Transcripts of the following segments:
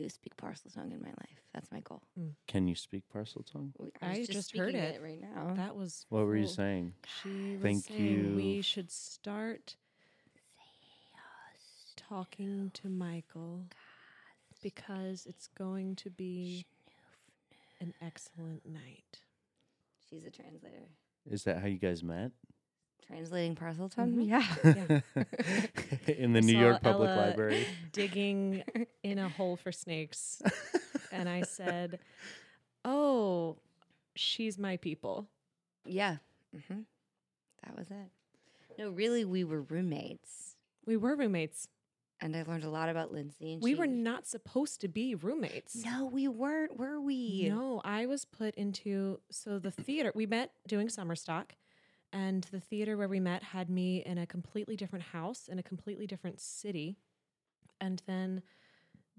and do speak Parseltongue in my life. That's my goal. Can you speak Parseltongue? We- I was just heard speaking it. right now. That was What were you full- saying? She was Thank saying we should start talking to Michael because it's going to be an excellent night. She's a translator. Is that how you guys met? Translating Parseltongue? Mhm. Yeah. Yeah. In the I New saw York Public Ella Library. digging in a hole for snakes. and I said, Oh, she's my people. yeah. hmm That was it. No, really, we were roommates. We were roommates. And I learned a lot about Lindsay. And We she- were not supposed to be roommates. No, we weren't, were we? No, I was put into so the theater we met doing summer stock and the theater where we met had me in a completely different house in a completely different city. And then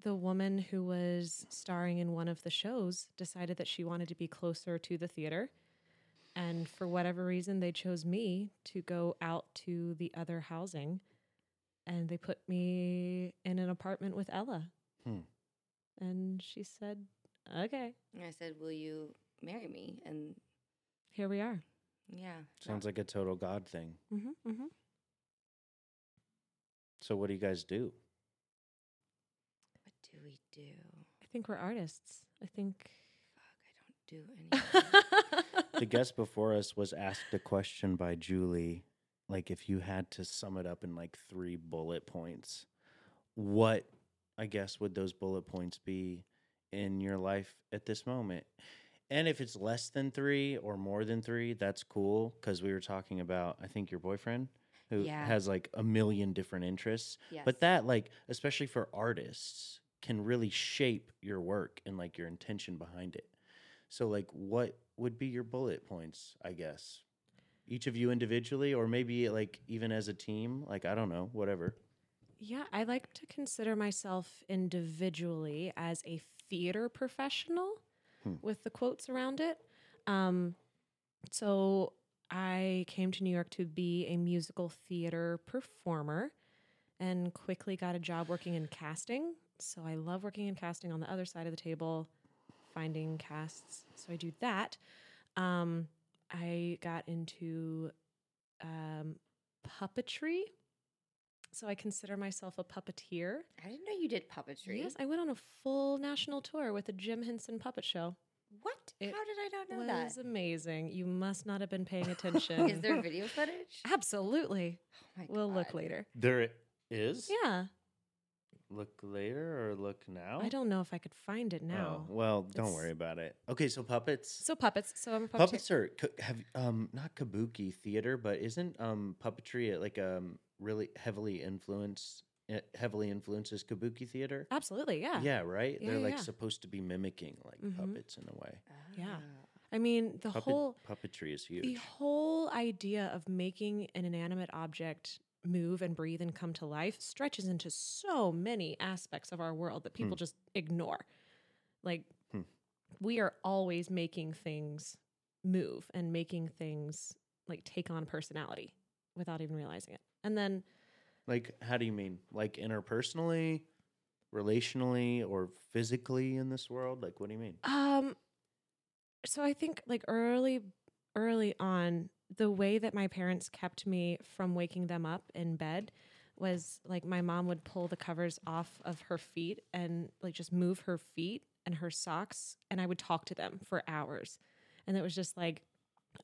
the woman who was starring in one of the shows decided that she wanted to be closer to the theater. And for whatever reason, they chose me to go out to the other housing. And they put me in an apartment with Ella. Hmm. And she said, okay. And I said, Will you marry me? And Here we are. yeah. Sounds like a total God thing. Mm-hmm, mm-hmm. So what do you guys do? What do we do? I think we're artists. I think. Fuck, I don't do anything. the guest before us was asked a question by Julie, like if you had to sum it up in like three bullet points, what I guess would those bullet points be in your life at this moment? And if it's less than three or more than three, that's cool because we were talking about I think your boyfriend who Yeah. has like a million different interests. yes. But that, like, especially for artists, can really shape your work and like your intention behind it. So, like, what would be your bullet points, I guess? Each of you individually, or maybe like even as a team? Like, I don't know, whatever. Yeah, I like to consider myself individually as a theater professional Hmm. with the quotes around it. Um, so I came to New York to be a musical theater performer and quickly got a job working in casting. So I love working in casting on the other side of the table, finding casts. So I do that. Um, I got into um, puppetry. So I consider myself a puppeteer. I didn't know you did puppetry. Yes, I went on a full national tour with the Jim Henson puppet show. What? It How did I not know was that? Was amazing. You must not have been paying attention. Is there video footage? Absolutely. Oh my We'll look later. There it is. Yeah. Look later or look now? I don't know if I could find it Oh, now. well, don't It's- worry about it. Okay, so puppets. So puppets. So I'm a puppeteer. puppets are have um not kabuki theater, but isn't um puppetry like um really heavily influenced eh, heavily influences kabuki theater? Absolutely. Yeah. Yeah, right. Yeah, They're yeah, like yeah. supposed to be mimicking like Mhm. puppets in a way. Yeah. Ah. I mean, the Puppet, whole puppetry is huge. the whole idea of making an inanimate object move and breathe and come to life stretches into so many aspects of our world that people Hmm. just ignore. Like Hmm. we are always making things move and making things like take on personality without even realizing it. And then Like, how do you mean? Like interpersonally, relationally, or physically in this world? Like, what do you mean? Um, so I think like early, early on, the way that my parents kept me from waking them up in bed was like my mom would pull the covers off of her feet and like just move her feet and her socks, and I would talk to them for hours, and it was just like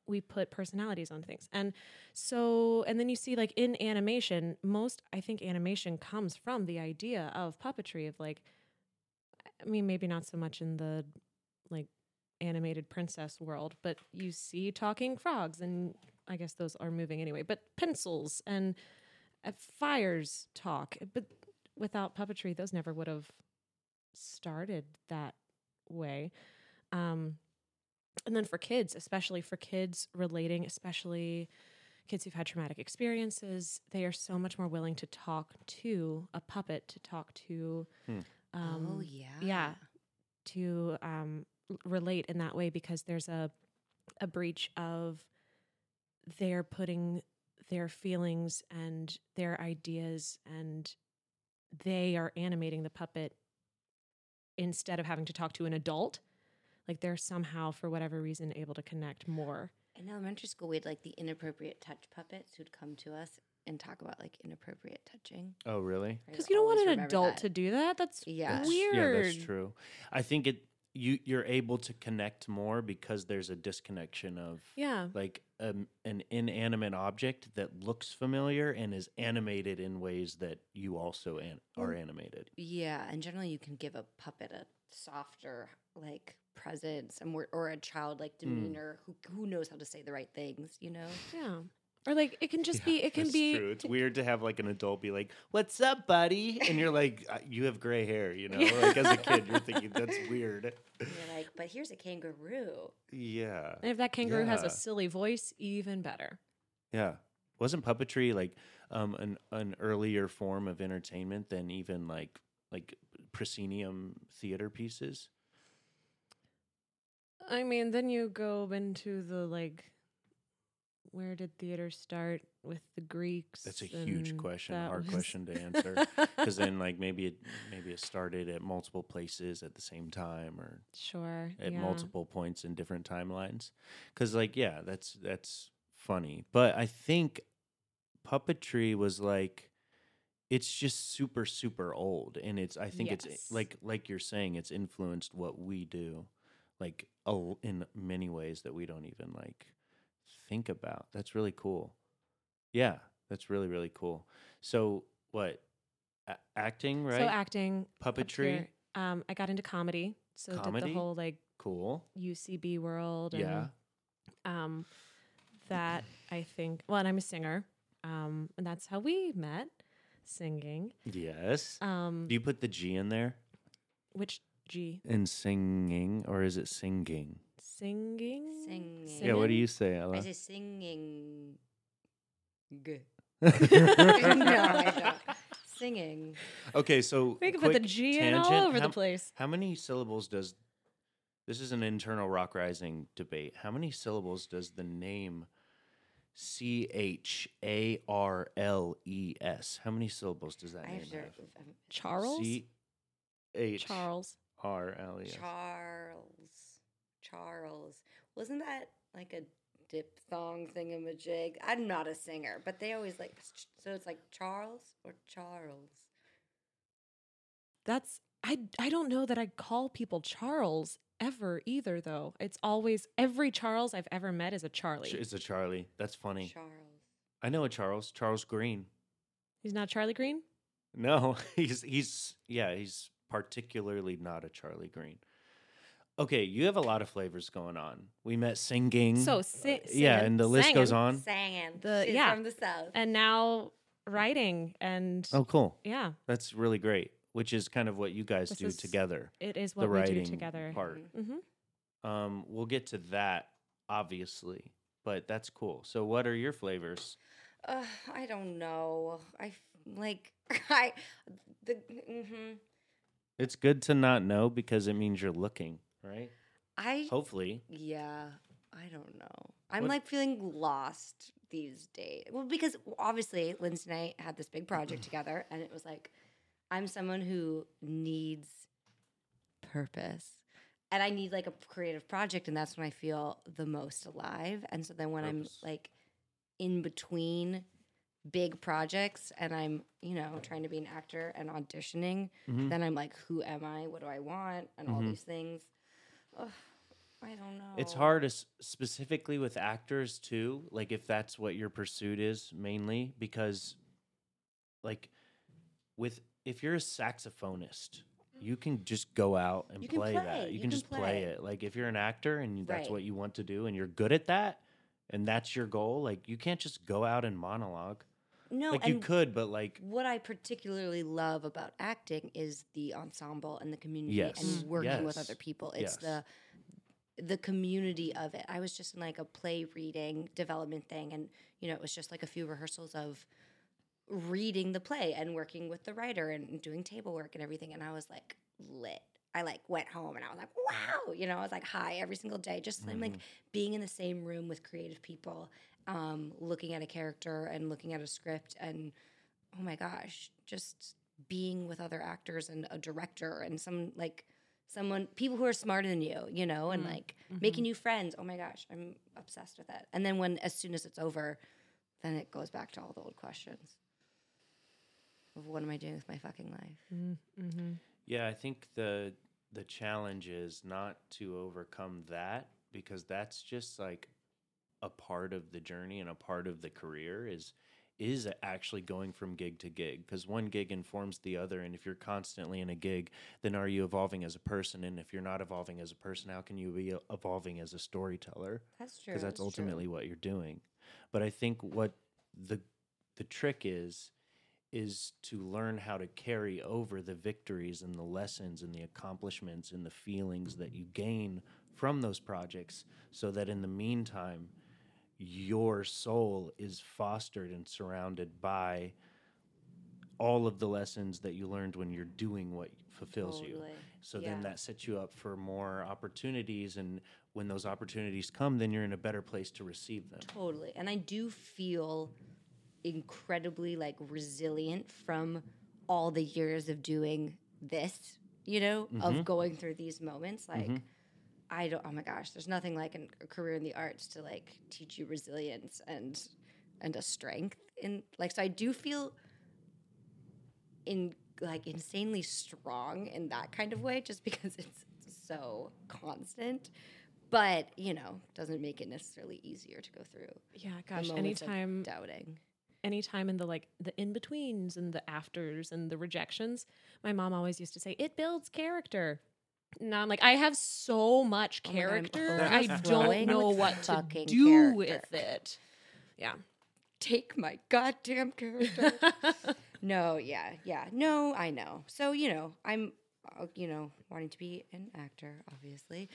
we put personalities on things. And so and then you see like in animation most i think animation comes from the idea of puppetry of like i mean maybe not so much in the like animated princess world but you see talking frogs and i guess those are moving anyway but pencils and uh, fires talk but without puppetry those never would have started that way um and then for kids especially for kids relating especially kids who've had traumatic experiences they are so much more willing to talk to a puppet to talk to Hmm. um, oh yeah. yeah to um, l- relate in that way because there's a a breach of they're putting their feelings and their ideas and they are animating the puppet instead of having to talk to an adult. Like they're somehow, for whatever reason, able to connect more. In elementary school, we had like the inappropriate touch puppets who'd come to us and talk about like inappropriate touching. Oh, really? Because you don't want an adult that. to do that. That's Yeah. weird. Yeah, that's true. I think it you you're able to connect more because there's a disconnection of Yeah. like um, an inanimate object that looks familiar and is animated in ways that you also an- are animated. Yeah, and generally you can give a puppet a softer like presence and more, or a childlike Mm. demeanor who who knows how to say the right things, you know? Yeah. Or like it can just be. It can That's be. true. It's weird to have like an adult be like, "What's up, buddy?" and you're like, "Uh, "You have gray hair," you know. Like as a kid, you're thinking that's weird. And you're like, but here's a kangaroo. Yeah, And if that kangaroo has a silly voice, even better. yeah. Wasn't puppetry like um, an an earlier form of entertainment than even like like proscenium theater pieces? I mean, then you go into the like, where did theater start with the Greeks? That's a huge question, hard was- question to answer. Because then, like maybe it maybe it started at multiple places at the same time, or sure. at yeah. multiple points in different timelines. Because like yeah, that's that's funny. But I think puppetry was like it's just super super old, and it's I think Yes. it's like like you're saying, it's influenced what we do, like in many ways that we don't even like think about. That's really cool. Yeah, that's really really cool. So what? A- acting, right? So acting, up Puppetry, Um, I got into comedy, so did Comedy? the whole like cool. UCB world. And, Yeah. Um, that I think. Well, and I'm a singer. Um, and that's how we met, singing. Yes. Um, Do you put the G in there? which G? In singing, or is it singing? Singing. Singing. Yeah, what do you say, I Ella? say singing. G. no, no, I don't. Singing. Okay, so We can put the quick G in all tangent. over how, the place. How many syllables does this is an internal rock rising debate? How many syllables does the name C H A R L E S? How many syllables does that I name have to. have? um, Charles. C H Charles. R L E S. Charles. Charles. Wasn't that like a diphthong thingamajig? I'm not a singer, but they always like. So it's like Charles or Charles. That's I I don't know that I call people Charles ever either though. It's always every Charles I've ever met is a Charlie. It's a Charlie. That's funny. Charles. I know a Charles. Charles Green. He's not Charlie Green? No, he's he's yeah, he's particularly not a Charlie Green. Okay, you have a lot of flavors going on. We met singing. So si- yeah, and the list goes on. Singing. The- She's yeah. from the south. And now writing and Oh, cool. yeah, That's really great. Which is kind of what you guys This do is together. it is The what we do writing together. part. hmm Um, we'll get to that obviously, but that's cool. So, what are your flavors? Uh, I don't know. I like I the hmm It's good to not know because it means you're looking, right? I Hopefully. yeah. I don't know. I'm What- like feeling lost these days. Well, because obviously Lindsay and I had this big project together, and it was like I'm someone who needs purpose. And I need like a creative project, and that's when I feel the most alive. And so then when Purpose. I'm like in between big projects and I'm, you know, trying to be an actor and auditioning, Mhm. then I'm like, who am I? What do I want? And all Mhm. these things. Ugh, I don't know. It's hard, as specifically with actors too. Like if that's what your pursuit is mainly, because like with if you're a saxophonist, you can just go out and You can play, play, that. You, you can can just play. play. it. Like if you're an actor and that's Right. what you want to do, and you're good at that, and that's your goal, like you can't just go out and monologue. No, like you could, but like what I particularly love about acting is the ensemble and the community Yes. and working with other people. It's Yes. the the community of it. I was just in like a play reading development thing and you know, it was just like a few rehearsals of reading the play and working with the writer and doing table work and everything and I was like lit. I like went home and I was like, wow, you know, I was like high every single day, just I'm like mm-hmm. being in the same room with creative people, um, looking at a character and looking at a script and oh my gosh, just being with other actors and a director and some like someone people who are smarter than you, you know, and Mm. like Mhm. making new friends. Oh my gosh, I'm obsessed with it. And then when as soon as it's over, then it goes back to all the old questions of what am I doing with my fucking life? Mm-hmm. Yeah, I think the the challenge is not to overcome that because that's just like a part of the journey and a part of the career is is actually going from gig to gig because one gig informs the other and if you're constantly in a gig then are you evolving as a person and if you're not evolving as a person how can you be evolving as a storyteller That's true. because that's true. ultimately what you're doing. But I think what the the trick is is to learn how to carry over the victories and the lessons and the accomplishments and the feelings that you gain from those projects so that in the meantime your soul is fostered and surrounded by all of the lessons that you learned when you're doing what fulfills you. So Yeah. then that sets you up for more opportunities. And when those opportunities come, then you're in a better place to receive them. Totally. And I do feel incredibly like resilient from all the years of doing this, you know, Mhm. of going through these moments. Like, Mhm. I don't, oh my gosh, there's nothing like an, a career in the arts to like teach you resilience and, and a strength in like, so I do feel in like insanely strong in that kind of way just because it's so constant. But, you know, doesn't make it necessarily easier to go through Yeah, gosh. Anytime, doubting. anytime in the like the in betweens and the afters and the rejections, my mom always used to say it builds character. Now I'm like, I have so much Oh I'm character, I don't know what to fucking do character. with it. Yeah. Take my goddamn character. no, yeah, yeah. No, I know. So, you know, I'm, uh, you know, wanting to be an actor, obviously,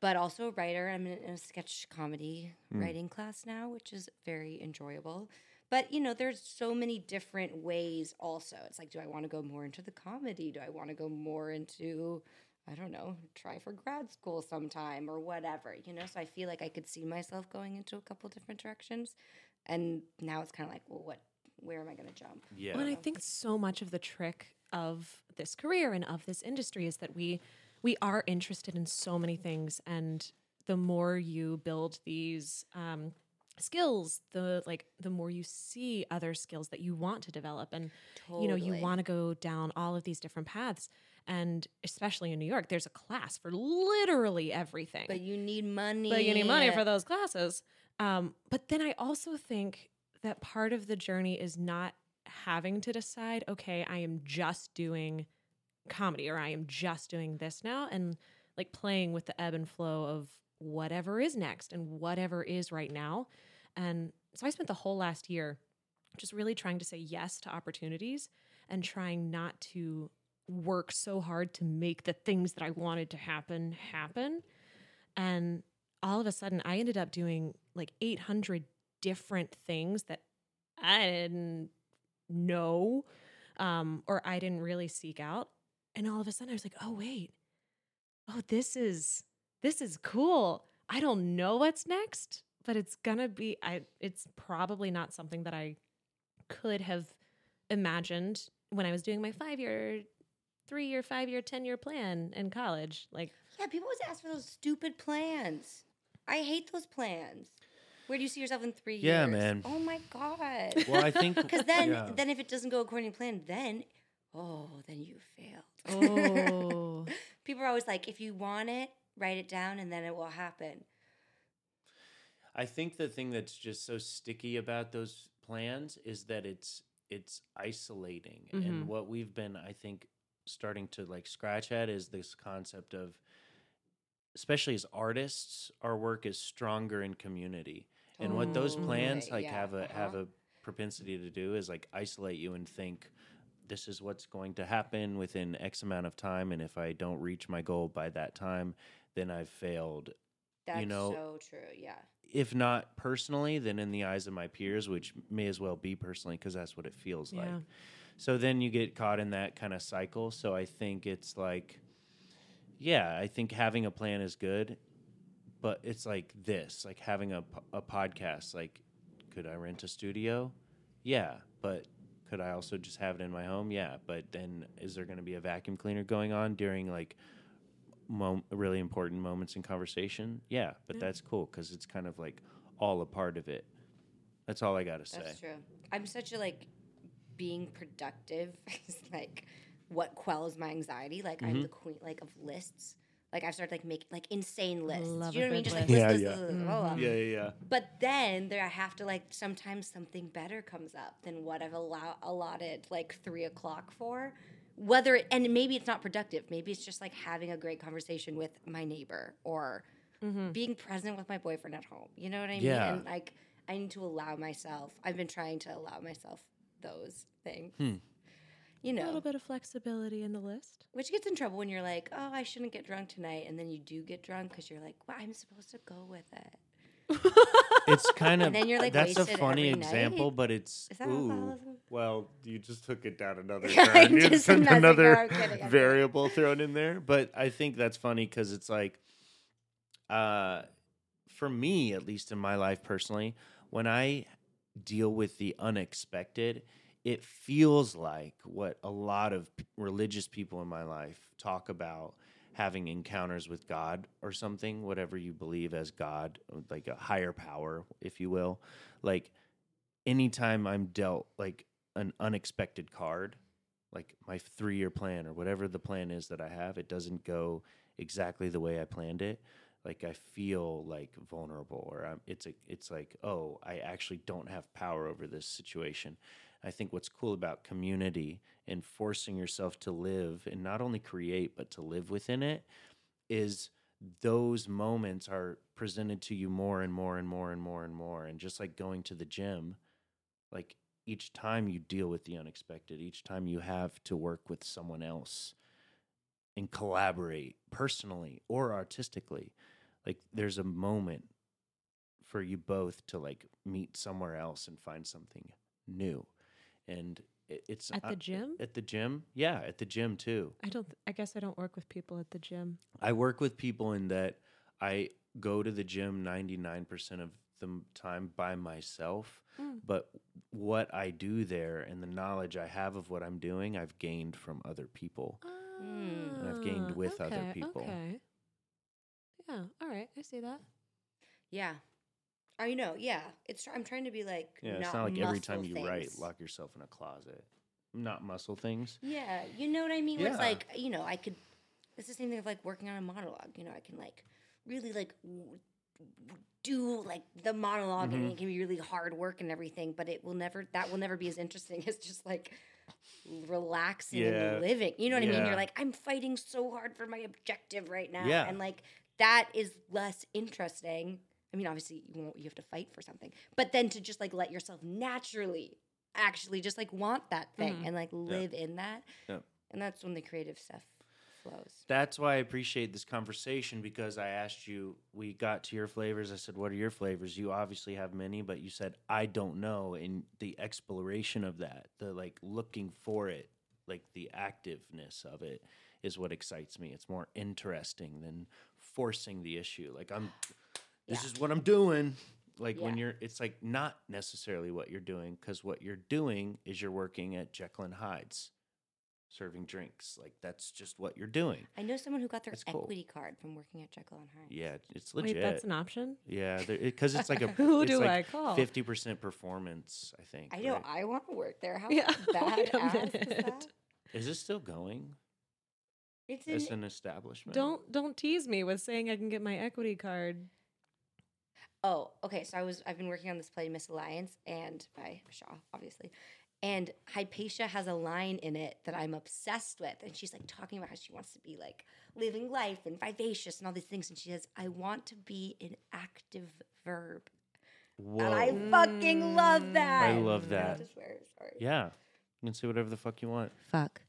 but also a writer. I'm in a sketch comedy Mm. writing class now, which is very enjoyable. But, you know, there's so many different ways also. It's like, do I want to go more into the comedy? Do I want to go more into, I don't know, try for grad school sometime or whatever, you know? So I feel like I could see myself going into a couple different directions. And now it's kind of like, well, what, where am I going to jump? Yeah. Well, and I think so much of the trick of this career and of this industry is that we we are interested in so many things, and the more you build these um, skills, the like the more you see other skills that you want to develop, and you know you want to go down all of these different paths. And especially in New York, there's a class for literally everything But you need money. but you need money for those classes. Um, but then I also think that part of the journey is not having to decide, okay, I am just doing comedy or I am just doing this now and like playing with the ebb and flow of whatever is next and whatever is right now. And so I spent the whole last year just really trying to say yes to opportunities and trying not to work so hard to make the things that I wanted to happen happen. And all of a sudden, I ended up doing like 800 different things that I didn't know um, or I didn't really seek out. And all of a sudden, I was like, oh, wait. Oh, this is this is cool. I don't know what's next, but it's gonna be I it's probably not something that I could have imagined when I was doing my five year, three year, five year, 10 year plan in college. Like, Yeah, people always ask for those stupid plans. I hate those plans. Where do you see yourself in three years? Yeah, years? man. Oh my god. Well, I think Because then, yeah. then if it doesn't go according to plan, then oh, then you failed. oh, People are always like, if you want it, write it down, and then it will happen. I think the thing that's just so sticky about those plans is that it's it's isolating. Mhm. And what we've been, I think, starting to like scratch at is this concept of especially as artists, our work is stronger in community. And what those plans like yeah, have a have uh-huh. a propensity to do is like isolate you and think this is what's going to happen within X amount of time and if I don't reach my goal by that time, then I've failed That's you know, so true. Yeah. if not personally, then in the eyes of my peers, which may as well be personally because that's what it feels like. So then you get caught in that kind of cycle. So I think it's like, yeah, I think having a plan is good, but it's like this, like having a, a podcast. Like, could I rent a studio? Yeah, but could I also just have it in my home? Yeah, but then is there going to be a vacuum cleaner going on during like mom- really important moments in conversation. Yeah, but Yeah. that's cool because it's kind of like all a part of it. That's all I got to say. That's true. I'm such a like being productive is like what quells my anxiety. Like I'm Mhm. the queen like of lists. Like I've started like making like insane lists. Love Do you know what I mean? good Just like list. list, Yeah, list, yeah. list, list, blah, blah, blah. Yeah, yeah, yeah. But then there I have to like sometimes something better comes up than what I've allow- allotted like three o'clock for. Whether it, and maybe it's not productive. Maybe it's just like having a great conversation with my neighbor or Mm-hmm. being present with my boyfriend at home. You know what I mean? Yeah. And like I need to allow myself. I've been trying to allow myself those things. Hmm. You know, A little bit of flexibility in the list. which gets in trouble when you're like, "Oh, I shouldn't get drunk tonight," and then you do get drunk because you're like, "Well, I'm supposed to go with it." It's kind of And then you're, like, that's a funny every night? example, but it's Is that ooh. alcoholism? Well, you just took it down another I'm turn. Just took messing- no, another I'm kidding, I'm kidding. variable thrown in there. But I think that's funny because it's like, uh, for me at least in my life personally, when I deal with the unexpected, it feels like what a lot of religious people in my life talk about having encounters with God or something, whatever you believe as God, like a higher power, if you will. Like anytime I'm dealt like an unexpected card, like my three year plan or whatever the plan is that I have, it doesn't go exactly the way I planned it. Like I feel like vulnerable, or I'm, it's a, it's like, oh, I actually don't have power over this situation. I think what's cool about community and forcing yourself to live and not only create but to live within it is those moments are presented to you more and more and more and more and more and just like going to the gym like each time you deal with the unexpected each time you have to work with someone else and collaborate personally or artistically like there's a moment for you both to like meet somewhere else and find something new and it, it's At the uh, gym? at the gym yeah at the gym too I don't. th- I guess I don't work with people at the gym. I work with people in that I go to the gym 99% of the time by myself. Mm. But what I do there and the knowledge I have of what I'm doing, I've gained from other people. And I've gained with other people. Okay. Yeah. All right. I see that. Yeah, I know. Yeah, it's. I'm trying to be like. Yeah, not it's not like every time muscle you write, lock yourself in a closet. Not muscle things. Yeah, you know what I mean. Where It's like you know, I could. It's the same thing of like working on a monologue. You know, I can like really like w- w- do like the monolog and Mhm. it can be really hard work and everything, but it will never. That will never be as interesting as just like relaxing Yeah. and living. You know what I mean? Yeah. You're like, I'm fighting so hard for my objective right now, Yeah. and like that is less interesting. I mean, obviously, you won't. You have to fight for something, but then to just like let yourself naturally, actually, just like want that thing Mhm. and like live in that, Yeah. and that's when the creative stuff flows. That's why I appreciate this conversation because I asked you, we got to your flavors. I said, What are your flavors? You obviously have many, but you said, I don't know. And the exploration of that, the like looking for it, like the activeness of it is what excites me. It's more interesting than forcing the issue. Like, I'm, this Yeah. is what I'm doing. Like, when you're, it's like not necessarily what you're doing because what you're doing is you're working at Jekyll and Hyde's serving drinks. Like, that's just what you're doing. I know someone who got their That's cool. equity card from working at Jekyll and Hyde. Yeah, it's Wait, legit. that's an option. yeah, because it's like a Who it's do like I call? Fifty percent performance, I think. I know. right? I want to work there. How Yeah, bad is minute. that? Is this still going It's as in, an establishment? Don't don't tease me with saying I can get my equity card. Oh, okay. So I was I've been working on this play Misalliance and by Shaw, obviously. And Hypatia has a line in it that I'm obsessed with. And she's like talking about how she wants to be like living life and vivacious and all these things. And she says, I want to be an active verb. Whoa. And I fucking love that. I love I that. just swear, sorry. yeah, you can say whatever the fuck you want. Fuck.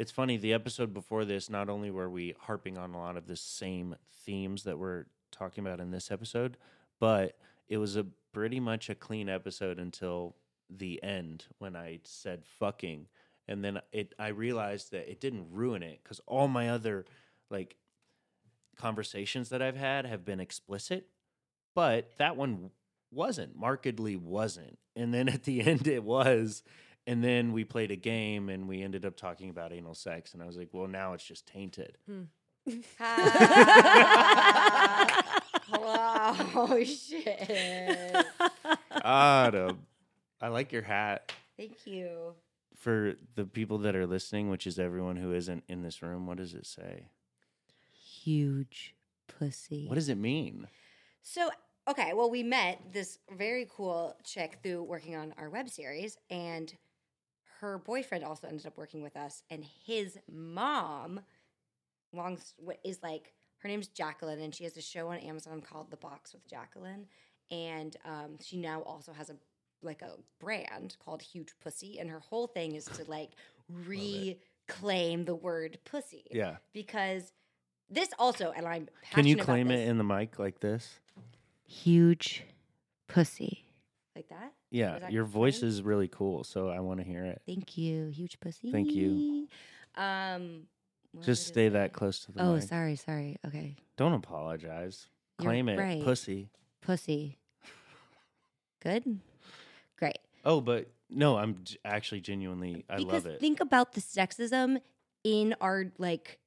It's funny. The episode before this, not only were we harping on a lot of the same themes that we're talking about in this episode, but it was a pretty much a clean episode until the end when I said fucking, and then it I realized that it didn't ruin it because all my other like conversations that I've had have been explicit, but that one wasn't markedly wasn't, and then at the end it was. And then we played a game and we ended up talking about anal sex. And I was like, well, now it's just tainted. Hmm. wow, shit. Autumn. I like your hat. Thank you. For the people that are listening, which is everyone who isn't in this room, what does it say? Huge pussy. What does it mean? So, okay, well, we met this very cool chick through working on our web series, and her boyfriend also ended up working with us, and his mom, long s- what is like her name's Jacqueline, and she has a show on Amazon called The Box with Jacqueline, and um, she now also has a like a brand called Huge Pussy, and her whole thing is to like reclaim the word pussy, Yeah. because this also, and I'm Can you passionate about claim this it in the mic like this? huge pussy. Like that? Yeah. That Your voice is really cool, so I want to hear it. Thank you. Huge pussy. Thank you. Um Just stay that close to the Oh, mic. sorry, sorry. Okay. Don't apologize. You're Claim it, right. pussy. Pussy. Good? Great. Oh, but no, I'm g- actually genuinely. I because love it. think about the sexism in our like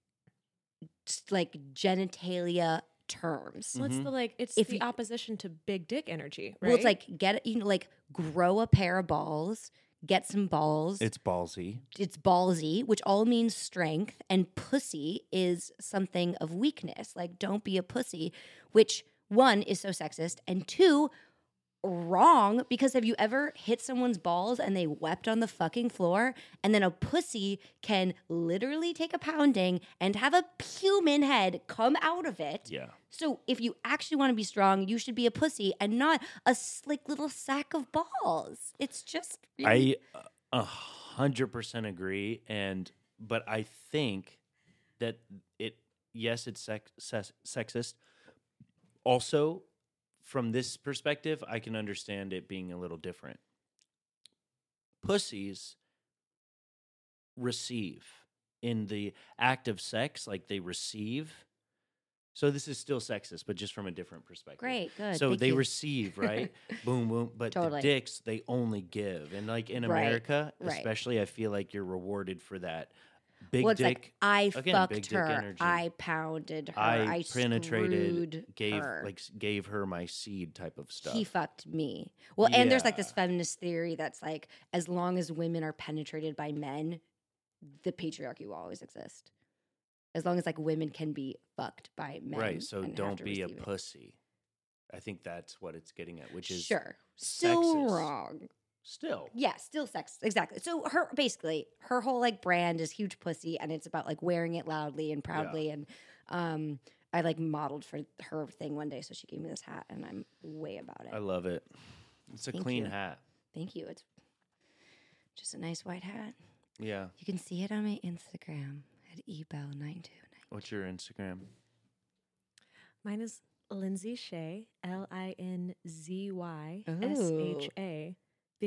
like genitalia terms. What's Mhm. the like? It's If the you- opposition to big dick energy, right? Well, it's like get you know like grow a pair of balls, get some balls. it's ballsy. it's ballsy, which all means strength, and pussy is something of weakness. Like, don't be a pussy, which one is so sexist, and two, wrong because have you ever hit someone's balls and they wept on the fucking floor and then a pussy can literally take a pounding and have a human head come out of it Yeah. so if you actually want to be strong you should be a pussy and not a slick little sack of balls it's just really I uh, hundred percent agree, and but I think that it yes, it's sex, sex, sexist. Also, from this perspective, I can understand it being a little different. Pussies receive in the act of sex, like they receive. So this is still sexist, but just from a different perspective. great good So they you. receive, right? boom, boom. But Totally. the dicks, they only give. And like in Right, America, right. especially, I feel like you're rewarded for that. Big well, it's dick. like I again, big fucked dick her. energy. I pounded her. I, I, penetrated, gave her. like gave her my seed type of stuff. he fucked me. Well, and there's like this feminist theory that's like as long as women are penetrated by men, the patriarchy will always exist. As long as like women can be fucked by men, right. So don't be a receive it. pussy. I think that's what it's getting at, which is sure, still sexist. wrong. Still. Yeah, still sex. Exactly. So her basically her whole like brand is huge pussy and it's about like wearing it loudly and proudly and um I like modeled for her thing one day so she gave me this hat and I'm way about it. I love it. It's a Thank clean you. hat. Thank you. It's just a nice white hat. Yeah. You can see it on my Instagram at ebell929. What's your Instagram? Mine is Lindsay Shay, L I N Z Y S H A,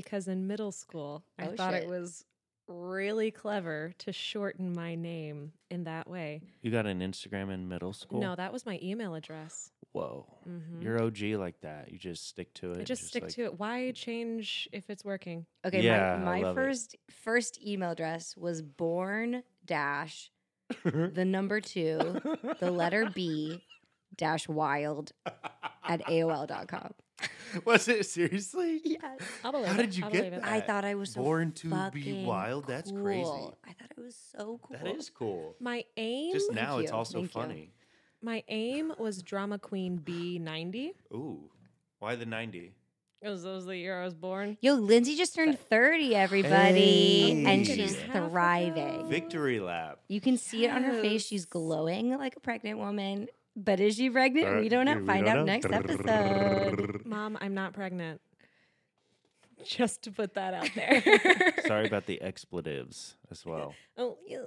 because in middle school I Oh, thought shit. it was really clever to shorten my name in that way. You got an Instagram in middle school? No, that was my email address. Whoa. Mhm. You're OG like that. You just stick to it. I just, stick like- to it. Why change if it's working? Okay, Yeah, my, my love it. first first email address was born dash the number two, the letter B dash wild at AOL.com. Was it seriously? Yes. I'll believe How it. did you I'll get believe it. that? I thought I was so Born to be fucking wild? That's crazy. cool. I thought it was so cool. That is cool. My aim, Just Thank now, it's you, also thank you. funny. my aim was drama queen B ninety. Ooh, why the ninety? Because that was the year I was born. Yo, Lindsay just turned 30, everybody. Hey. And Week and a she's half ago. thriving. Victory lap. You can see it on her face. She's glowing like a pregnant woman. But is she pregnant? We don't Uh, know. we Find don't out know. next episode. Mom, I'm not pregnant. Just to put that out there. Sorry about the expletives as well. Oh, yeah.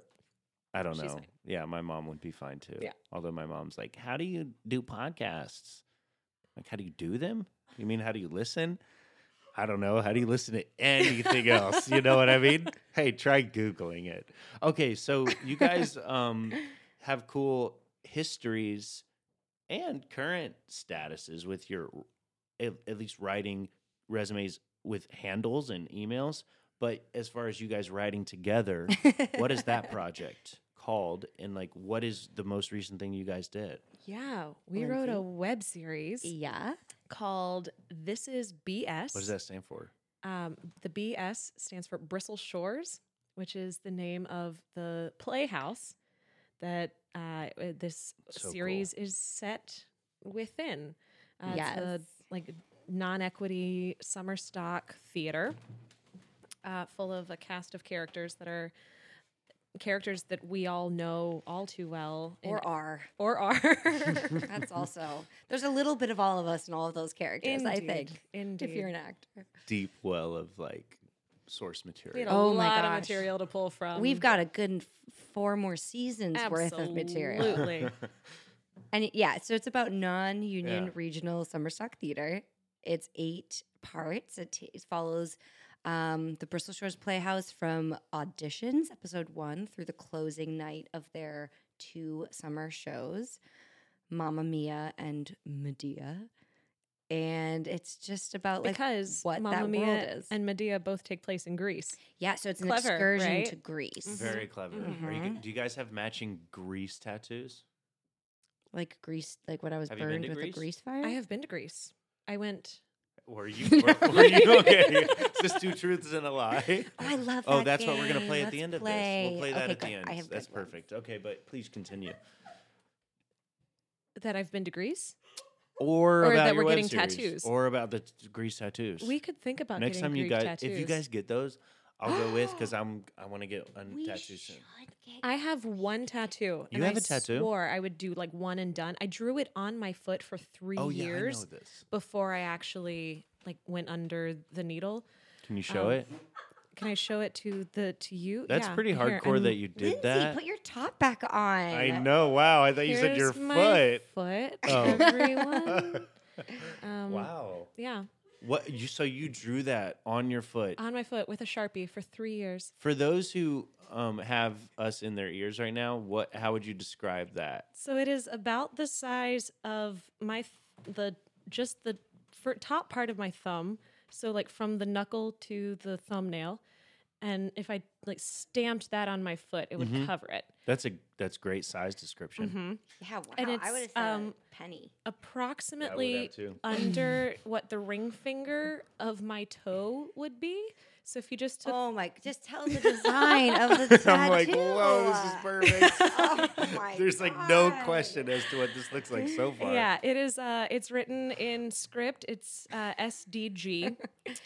I don't She's know. fine. Yeah, my mom would be fine too. Yeah. Although my mom's like, "How do you do podcasts? Like, how do you do them? You mean how do you listen? I don't know. How do you listen to anything else? You know what I mean? Hey, try googling it. Okay, so you guys um have cool histories and current statuses with your at, at least writing resumes with handles and emails. But as far as you guys writing together, what is that project called and like what is the most recent thing you guys did? Yeah, we wrote a web series Yeah. called "This Is BS." What does that stand for? Um, the BS stands for Bristle Shores, which is the name of the playhouse that uh, uh, this So cool. series is set within. Uh, It's a like non-equity summer stock theater, uh, full of a cast of characters that are characters that we all know all too well, in- Or are. or are. That's also there's a little bit of all of us in all of those characters, I think. Indeed. If you're an actor. Deep well of like source We material. had a Oh my lot of gosh. material to pull from. We've got a good four more seasons worth of material. Absolutely. And yeah, so it's about non-union Yeah. regional summer stock theater. It's eight parts. It, t- it follows um, the Bristol Shores Playhouse from auditions, episode one, through the closing night of their two summer shows, Mamma Mia and Medea. And it's just about like because what Mamma that Mia world is. and Medea both take place in Greece. yeah, so it's an Clever, excursion right? to Greece, mm-hmm. Very clever. Are you, g- mm-hmm. do you guys have matching Greece tattoos? like Greece, like what I was Have burned with Greece? a grease fire. I have been to Greece. I went. Were you? Were, were you okay? It's just two truths and a lie. Oh, I love Oh, that that's what we're gonna game. play at the Let's end of this. We'll play that Okay, at the end. I have That's good ones. perfect. Okay, but please continue. That I've been to Greece. Or, Or about that we're getting series, tattoos. Or about the t- grease tattoos. We could think about Next getting time you guys, tattoos. if you guys get those, I'll go with because I'm I want to get a We tattoo should soon. get I have one tattoo. You and have I a tattoo? Swore I would do like one and done. I drew it on my foot for three Oh yeah, I years know this. before I actually like went under the needle. Can you show Um, it? Can I show it to the to you? That's Yeah, pretty here, hardcore that I'm- you did Lindsay, that. put your top back on. I know. Wow. I thought you said your Here's my foot. Foot. Oh. Everyone. Um, wow. Yeah, What you so you drew that on your foot. on my foot with a sharpie for three years. For those who um, have us in their ears right now, what how would you describe that? So it is about the size of my th- the just the fir- top part of my thumb. So like from the knuckle to the thumbnail, and if I like stamped that on my foot, it would Mhm. cover it. That's a that's great size description. hmm Yeah, wow. And I would have it's, said um, a penny. Approximately too. under what the ring finger of my toe would be. So if you just took Oh my! Just tell the design of the tattoo. I'm like, whoa, this is perfect. Oh my There's like no question as to what this looks like so far. Yeah, it is. Uh, it's written in script. It's uh, SDG,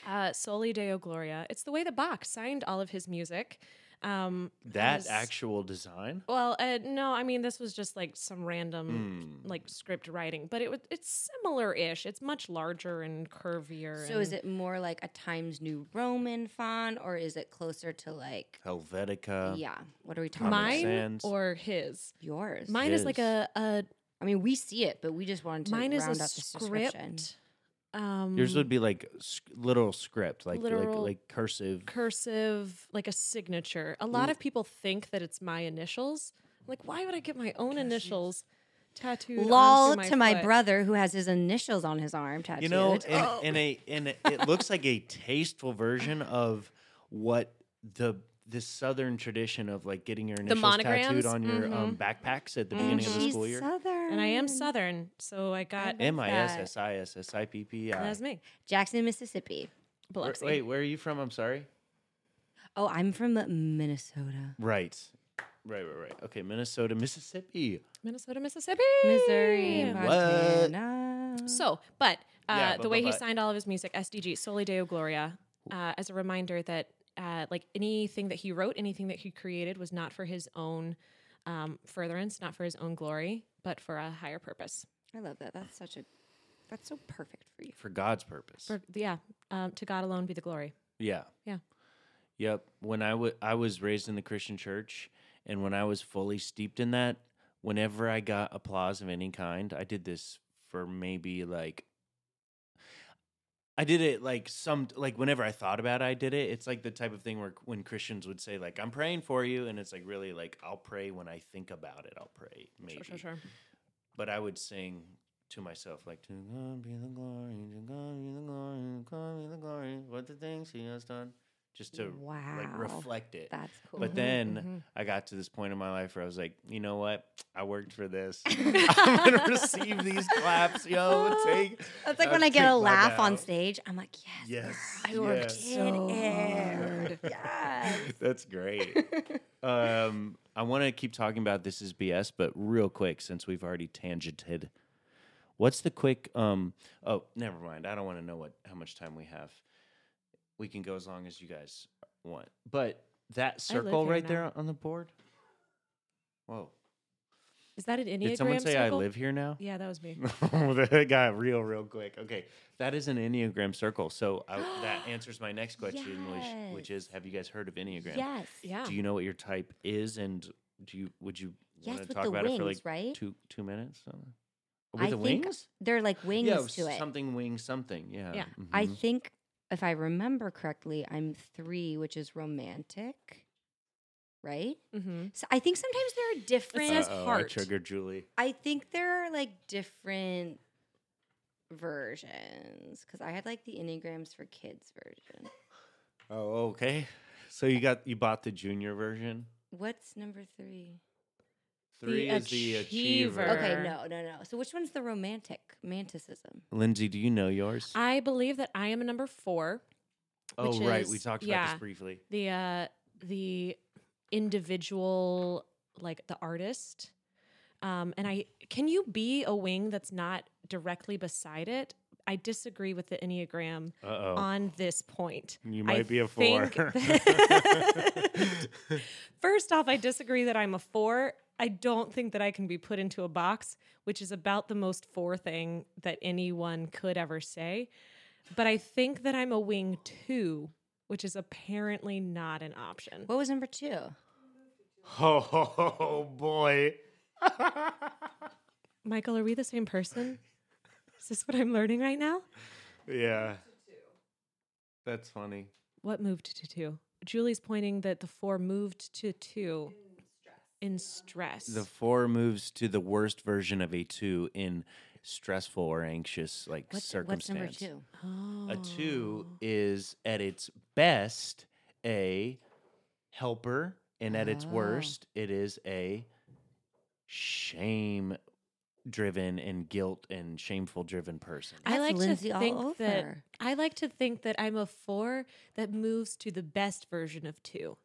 uh, Soli Deo Gloria. It's the way that Bach signed all of his music. Um, That as- actual design? Well, uh, no, I mean this was just like some random Hmm. like script writing, but it was it's similar-ish. It's much larger and curvier. So is it more like a Times New Roman font, or is it closer to like? Helvetica. yeah. What are we talking? Comic about? mine Sans. or his? Yours. Mine is like His. a, a I mean, we see it, but we just wanted to mine is round a out this description. script. Um, Yours would be like s- little script, like Literal- like like cursive. cursive, like a signature. A lot of people think that it's my initials. Like, why would I get my own initials tattooed? Lol onto my to my foot? brother who has his initials on his arm tattooed. You know, and, Oh. and a and it- it looks like a tasteful version of what the this southern tradition of like getting your initials tattooed on your Mm-hmm. um, backpacks at the And beginning of the school year. Southern. And I am Southern, so I got M I S S I S S I P P I. that's me. Jackson, Mississippi. Where- Wait, where are you from? I'm sorry. Oh, I'm from Minnesota. Right. Right, right, right. Okay, Minnesota, Mississippi. Minnesota, Mississippi, Missouri, What? Montana. So, but uh, Yeah, the but- way but- he but- signed all of his music, SDG, Soli Deo Gloria, uh, as a reminder that uh, like anything that he wrote, anything that he created was not for his own um, furtherance, not for his own glory, but for a higher purpose. I love that. That's such a that's so perfect for you. For God's purpose. For yeah, um, to God alone be the glory. Yeah. Yeah. Yep. When I wa- I was raised in the Christian church, and when I was fully steeped in that, whenever I got applause of any kind, I did this for maybe like. I did it like some like whenever I thought about it, I did it. It's like the type of thing where when Christians would say like I'm praying for you, and it's like really like I'll pray when I think about it. I'll pray maybe, Sure, sure, sure. but I would sing to myself like to God be the glory, to God be the glory, to God be the glory. What the things He has done. Just to like reflect it. That's cool. But then mhm. I got to this point in my life where I was like, you know what? I worked for this. I'm gonna receive these claps, yo. Take. That's like uh, when I get a my laugh on stage. I'm like, yes, Yes, girl, I worked yes. in So it. Yes. That's great. um, I want to keep talking about this is BS, but real quick, since we've already tangented, what's the quick? Um, oh, never mind. I don't want to know what how much time we have. We can go as long as you guys want. But that circle here right now. there on the board. Whoa! Is that an Enneagram circle? Did someone say circle? I live here now? Yeah, that was me. that got real, real quick. Okay, that is an enneagram circle. So I, that answers my next question, which which is: Have you guys heard of enneagram? yes. Yeah. Do you know what your type is, and do you would you Yes, want to talk the about it for like right? two two minutes? Uh, With I the think wings? They're like wings yeah, to it. something wing something. Yeah. Yeah. I mhm. think, if I remember correctly, I'm three, which is romantic, right? Mm-hmm. So I think sometimes there are different. says Uh-oh, I triggered Julie. I think there are like different versions because I had like the Enneagrams for kids version. Oh, okay. So you got you bought the junior version. What's number three? Three is the achiever. achiever. Okay, no, no, no. So which one's the romantic manticism? Lindsay, do you know yours? I believe that I am a number four. oh, which right. We is- talked about this briefly. The uh the individual like the artist. Um and I can you be a wing that's not directly beside it? I disagree with the Enneagram Uh oh. on this point. You I might be a four. First off, I disagree that I'm a four. I don't think that I can be put into a box, which is about the most four thing that anyone could ever say. But I think that I'm a wing two, which is apparently not an option. What was number two? oh boy. Michael, are we the same person? Is this what I'm learning right now? yeah. That's funny. What moved to two? Julie's pointing that the four moved to two in stress. The four moves to the worst version of a two in stressful or anxious like What's, what's circumstance. number two? oh. A two is at its best a helper, and at its Oh. worst, it is a shame driven and guilt and shameful driven person. I like Lindsay to think that. I like to think that I'm a four that moves to the best version of two.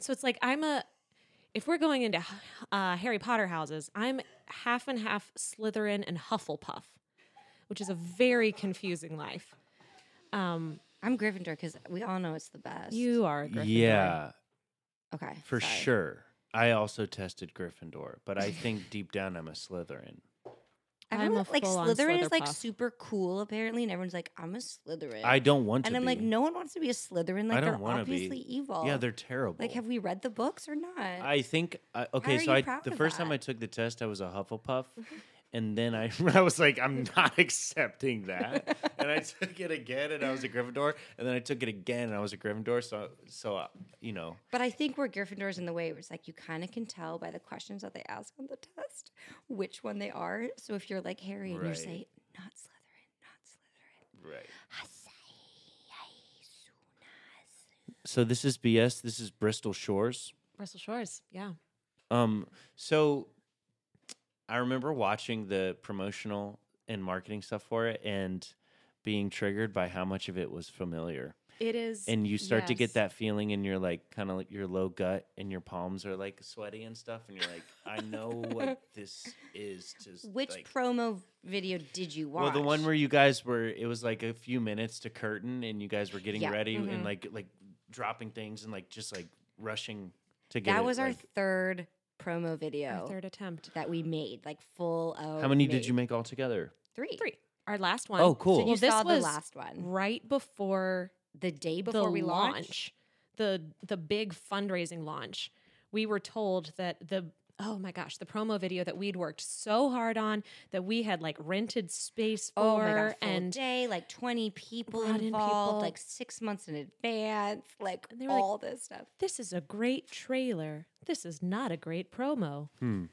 So it's like I'm a. If we're going into uh, Harry Potter houses, I'm half and half Slytherin and Hufflepuff, which is a very confusing life. Um, I'm Gryffindor because we all know it's the best. you are a Gryffindor. Yeah, okay for sorry. sure. I also tested Gryffindor, but I think deep down I'm a Slytherin. I'm a like full-on Slytherin is like super cool apparently, and everyone's like, "I'm a Slytherin." I don't want to and I'm be. like, no one wants to be a Slytherin. Like I don't they're wanna be. obviously evil. Yeah, they're terrible. like, have we read the books or not? I think uh, I okay. are So you I proud the of first time? I took the test, I was a Hufflepuff, and then I I was like, I'm not accepting that, and I took it again, and I was a Gryffindor, and then I took it again, and I was a Gryffindor. So so uh, you know, but I think we're Gryffindors in the way where it's like you kind of can tell by the questions that they ask on the test which one they are. So if you're like Harry and you Right. say, "Not Slytherin, not Slytherin," right. So this is BS. This is Bristol Shores. Bristol Shores. Yeah. Um, so I remember watching the promotional and marketing stuff for it, and being triggered by how much of it was familiar. It is. and you start to get that feeling in your like kind of like your low gut and your palms are like sweaty and stuff and you're like i know what this is to Which like, promo video did you watch? well the one where you guys were it was like a few minutes to curtain and you guys were getting Yeah. ready Mhm. and like like dropping things and like just like rushing to get that it, was our like- third promo video our third attempt. that we made, like full of. how many did you make altogether Three. Three. Our last one. Oh, cool. So you Well, this saw the was last one right before the day before the we launch, launched. the the big fundraising launch, we were told that the oh my gosh, the promo video that we'd worked so hard on that we had like rented space for Oh my god! Full and day, like twenty people brought in involved, people. like six months in advance, like And they were like, all this stuff. this is a great trailer. This is not a great promo. hmm.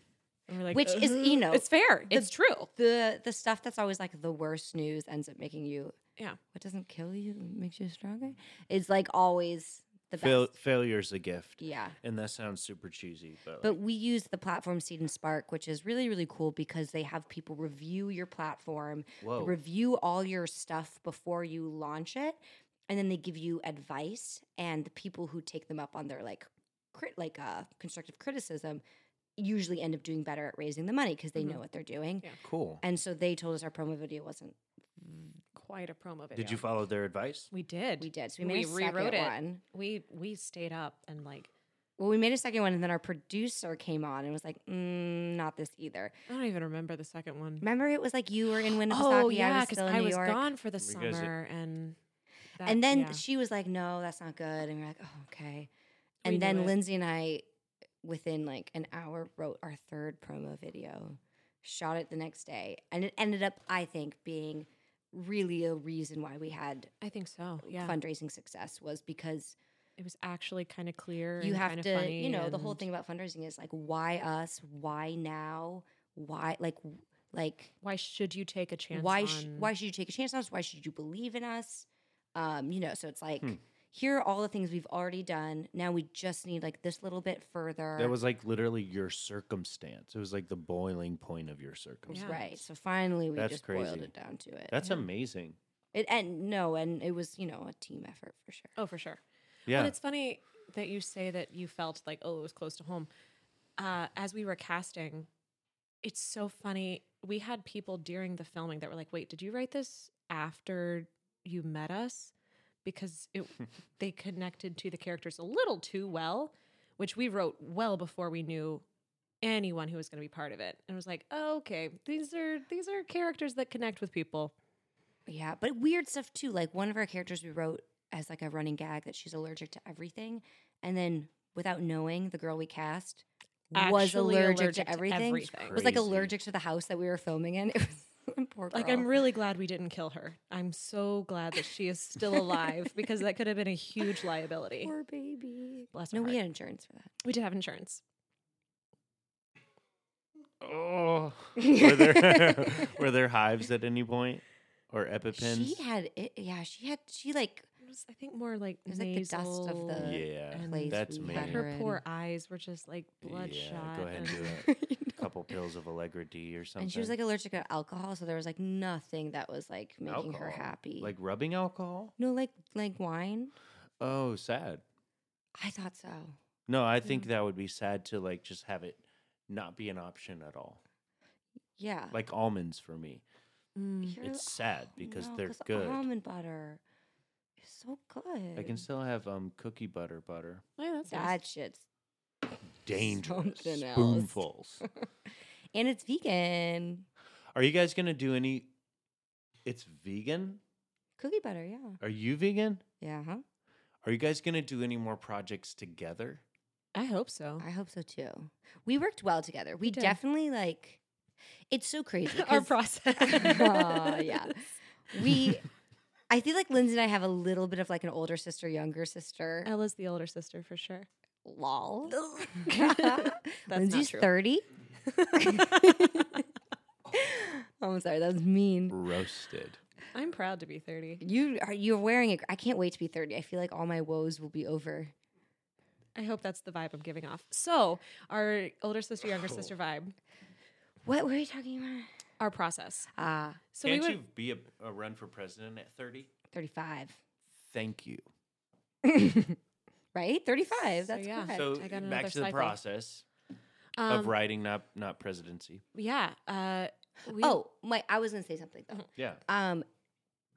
We're like, Which is, you "Uh, know, it's fair. the- it's true. The the stuff that's always like the worst news ends up making you Yeah. what doesn't kill you makes you stronger. It's like always the Fail- best. failure's a gift. Yeah. And that sounds super cheesy, but, But we use the platform Seed and Spark, which is really, really cool because they have people review your platform, whoa. review all your stuff before you launch it, and then they give you advice. And the people who take them up on their like crit like uh constructive criticism usually end up doing better at raising the money because they know Mhm. what they're doing. Yeah. cool. And so they told us our promo video wasn't Quite a promo video. Did you follow their advice? We did. we did. So we made We a second rewrote it. one. We we stayed up and like Well, we made a second one, and then our producer came on and was like, mm, "Not this either." I don't even remember the second one. Remember, it was like you were in Winnipesaukee. Oh yeah, was because still in I was gone for the You guys- summer and that, and then yeah. she was like, "No, that's not good." And we are like, "Oh, okay." And knew then. Lindsay and I, within like an hour, wrote our third promo video, shot it the next day, and it ended up, I think, being really a reason why we had I think so. Yeah, fundraising success was because it was actually kind of clear. you and have to, funny you know, the whole thing about fundraising is like, why us? Why now? Why like like Why should you take a chance? why sh- on- why should you take a chance on us? Why should you believe in us? Um, you know, so it's like Hmm. Here are all the things we've already done. Now we just need like this little bit further. That was like literally your circumstance. It was like the boiling point of your circumstance. Yeah. right. So finally, we That's just boiled crazy. it down to it. That's Yeah. amazing. it. And no, and it was you know a team effort for sure. Oh, for sure. Yeah. But it's funny that you say that you felt like, oh, it was close to home. Uh, as we were casting, it's so funny. We had people during the filming that were like, wait, did you write this after you met us? Because it, they connected to the characters a little too well, which we wrote well before we knew anyone who was going to be part of it. And it was like, oh, okay, these are these are characters that connect with people. Yeah, but weird stuff too. Like one of our characters we wrote as like a running gag that she's allergic to everything, and then without knowing, the girl we cast was Actually allergic, to everything. everything. Was like allergic to the house that we were filming in. It was poor girl. Like I'm really glad we didn't kill her. I'm so glad that she is still alive because that could have been a huge liability. poor baby. Bless her No, we heart. had insurance for that. We did have insurance. oh. were there were there hives at any point or epipens? She had it. Yeah, she had. She like was, I think, more like It was like the dust of the yeah, place that's we me. had Her her poor eyes were just like bloodshot. Yeah, go ahead and and- do it. A couple pills of Allegra D or something. and she was like allergic to alcohol, so there was like nothing that was like making her happy. like rubbing alcohol. no, like like wine. Oh, sad. I thought so. No, I think that would be sad to like just have it not be an option at all. Yeah. Like almonds for me. Mm. It's sad because no, they're good. Almond butter is so good. I can still have um cookie butter butter. Yeah, that's nice. that shit's Dangerous. Something else. Spoonfuls. and it's vegan Are you guys gonna do any? It's vegan. cookie butter. Yeah. Are you vegan? Yeah. Huh. Are you guys gonna do any more projects together? I hope so. I hope so too. We worked well together. We, did. definitely like. It's so crazy. Our process. Aw, yeah. We. I feel like Lindsay and I have a little bit of like an older sister, younger sister. Ella's the older sister for sure. Lol. That's Lindsay's 30. I'm sorry, that was mean. Roasted. I'm proud to be 30. You are you're wearing it. I can't wait to be 30. I feel like all my woes will be over. I hope that's the vibe I'm giving off. So, our older sister, younger Cool. sister vibe, What were you talking about? our process. Ah, So Can't we you be a, a run for president at thirty? 35. Thank you. right? 35. So, That's yeah. correct. So I got back another to the cycle. process um, of writing, not not presidency. Yeah. Uh, we, oh, my I was going to say something though. Yeah. Um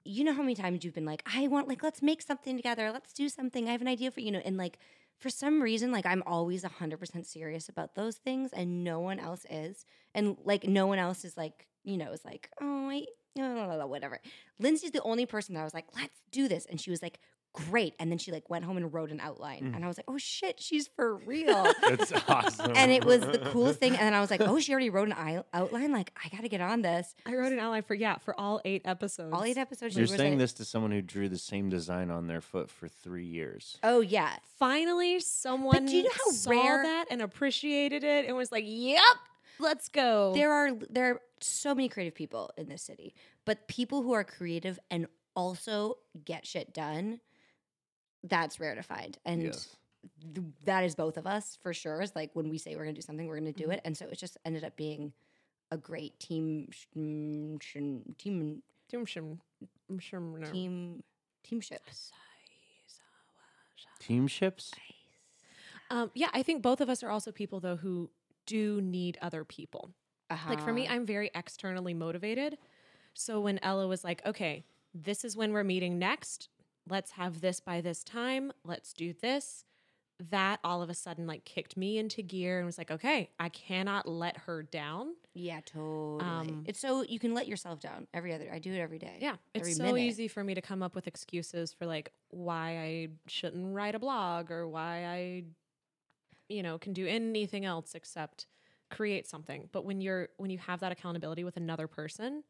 you know how many times you've been like, I want like let's make something together. Let's do something. I have an idea for you know and like for some reason like I'm always 100% serious about those things and no one else is. And like no one else is like, you know, is like, "Oh, I no, no, no, no, whatever." Lindsay's the only person that I was like, "Let's do this." And she was like, "Great." And then she like went home and wrote an outline. Mm. And I was like, "Oh shit, she's for real." That's awesome. and it was the coolest thing. And then I was like, "Oh, she already wrote an i- outline. Like, I got to get on this." I wrote an outline for, yeah, for all eight episodes. All eight episodes. she You're saying like, this to someone who drew the same design on their foot for three years. Oh yeah, Finally, someone do you know how saw rare- that and appreciated it and was like, yep, let's go. there are there are so many creative people in this city, but people who are creative and also get shit done, that's rare to find. And Yes. th- that is both of us for sure. Is like when we say we're going to do something, we're going to do Mhm. it. And so it just ended up being a great team, sh- mm, sh- team, Tum shum- um, shum- no. team, teamship. Team ships? Um, yeah, I think both of us are also people though who do need other people. Like for me, Uh-huh. I'm very externally motivated. So when Ella was like, okay, this is when we're meeting next, let's have this by this time, let's do this. That all of a sudden like kicked me into gear and was like, okay, I cannot let her down. yeah, totally. um, it's so you can let yourself down every other. I do it every day. Yeah, it's so minute. easy for me to come up with excuses for like why I shouldn't write a blog or why I, you know, can do anything else except create something. But when you're when you have that accountability with another person,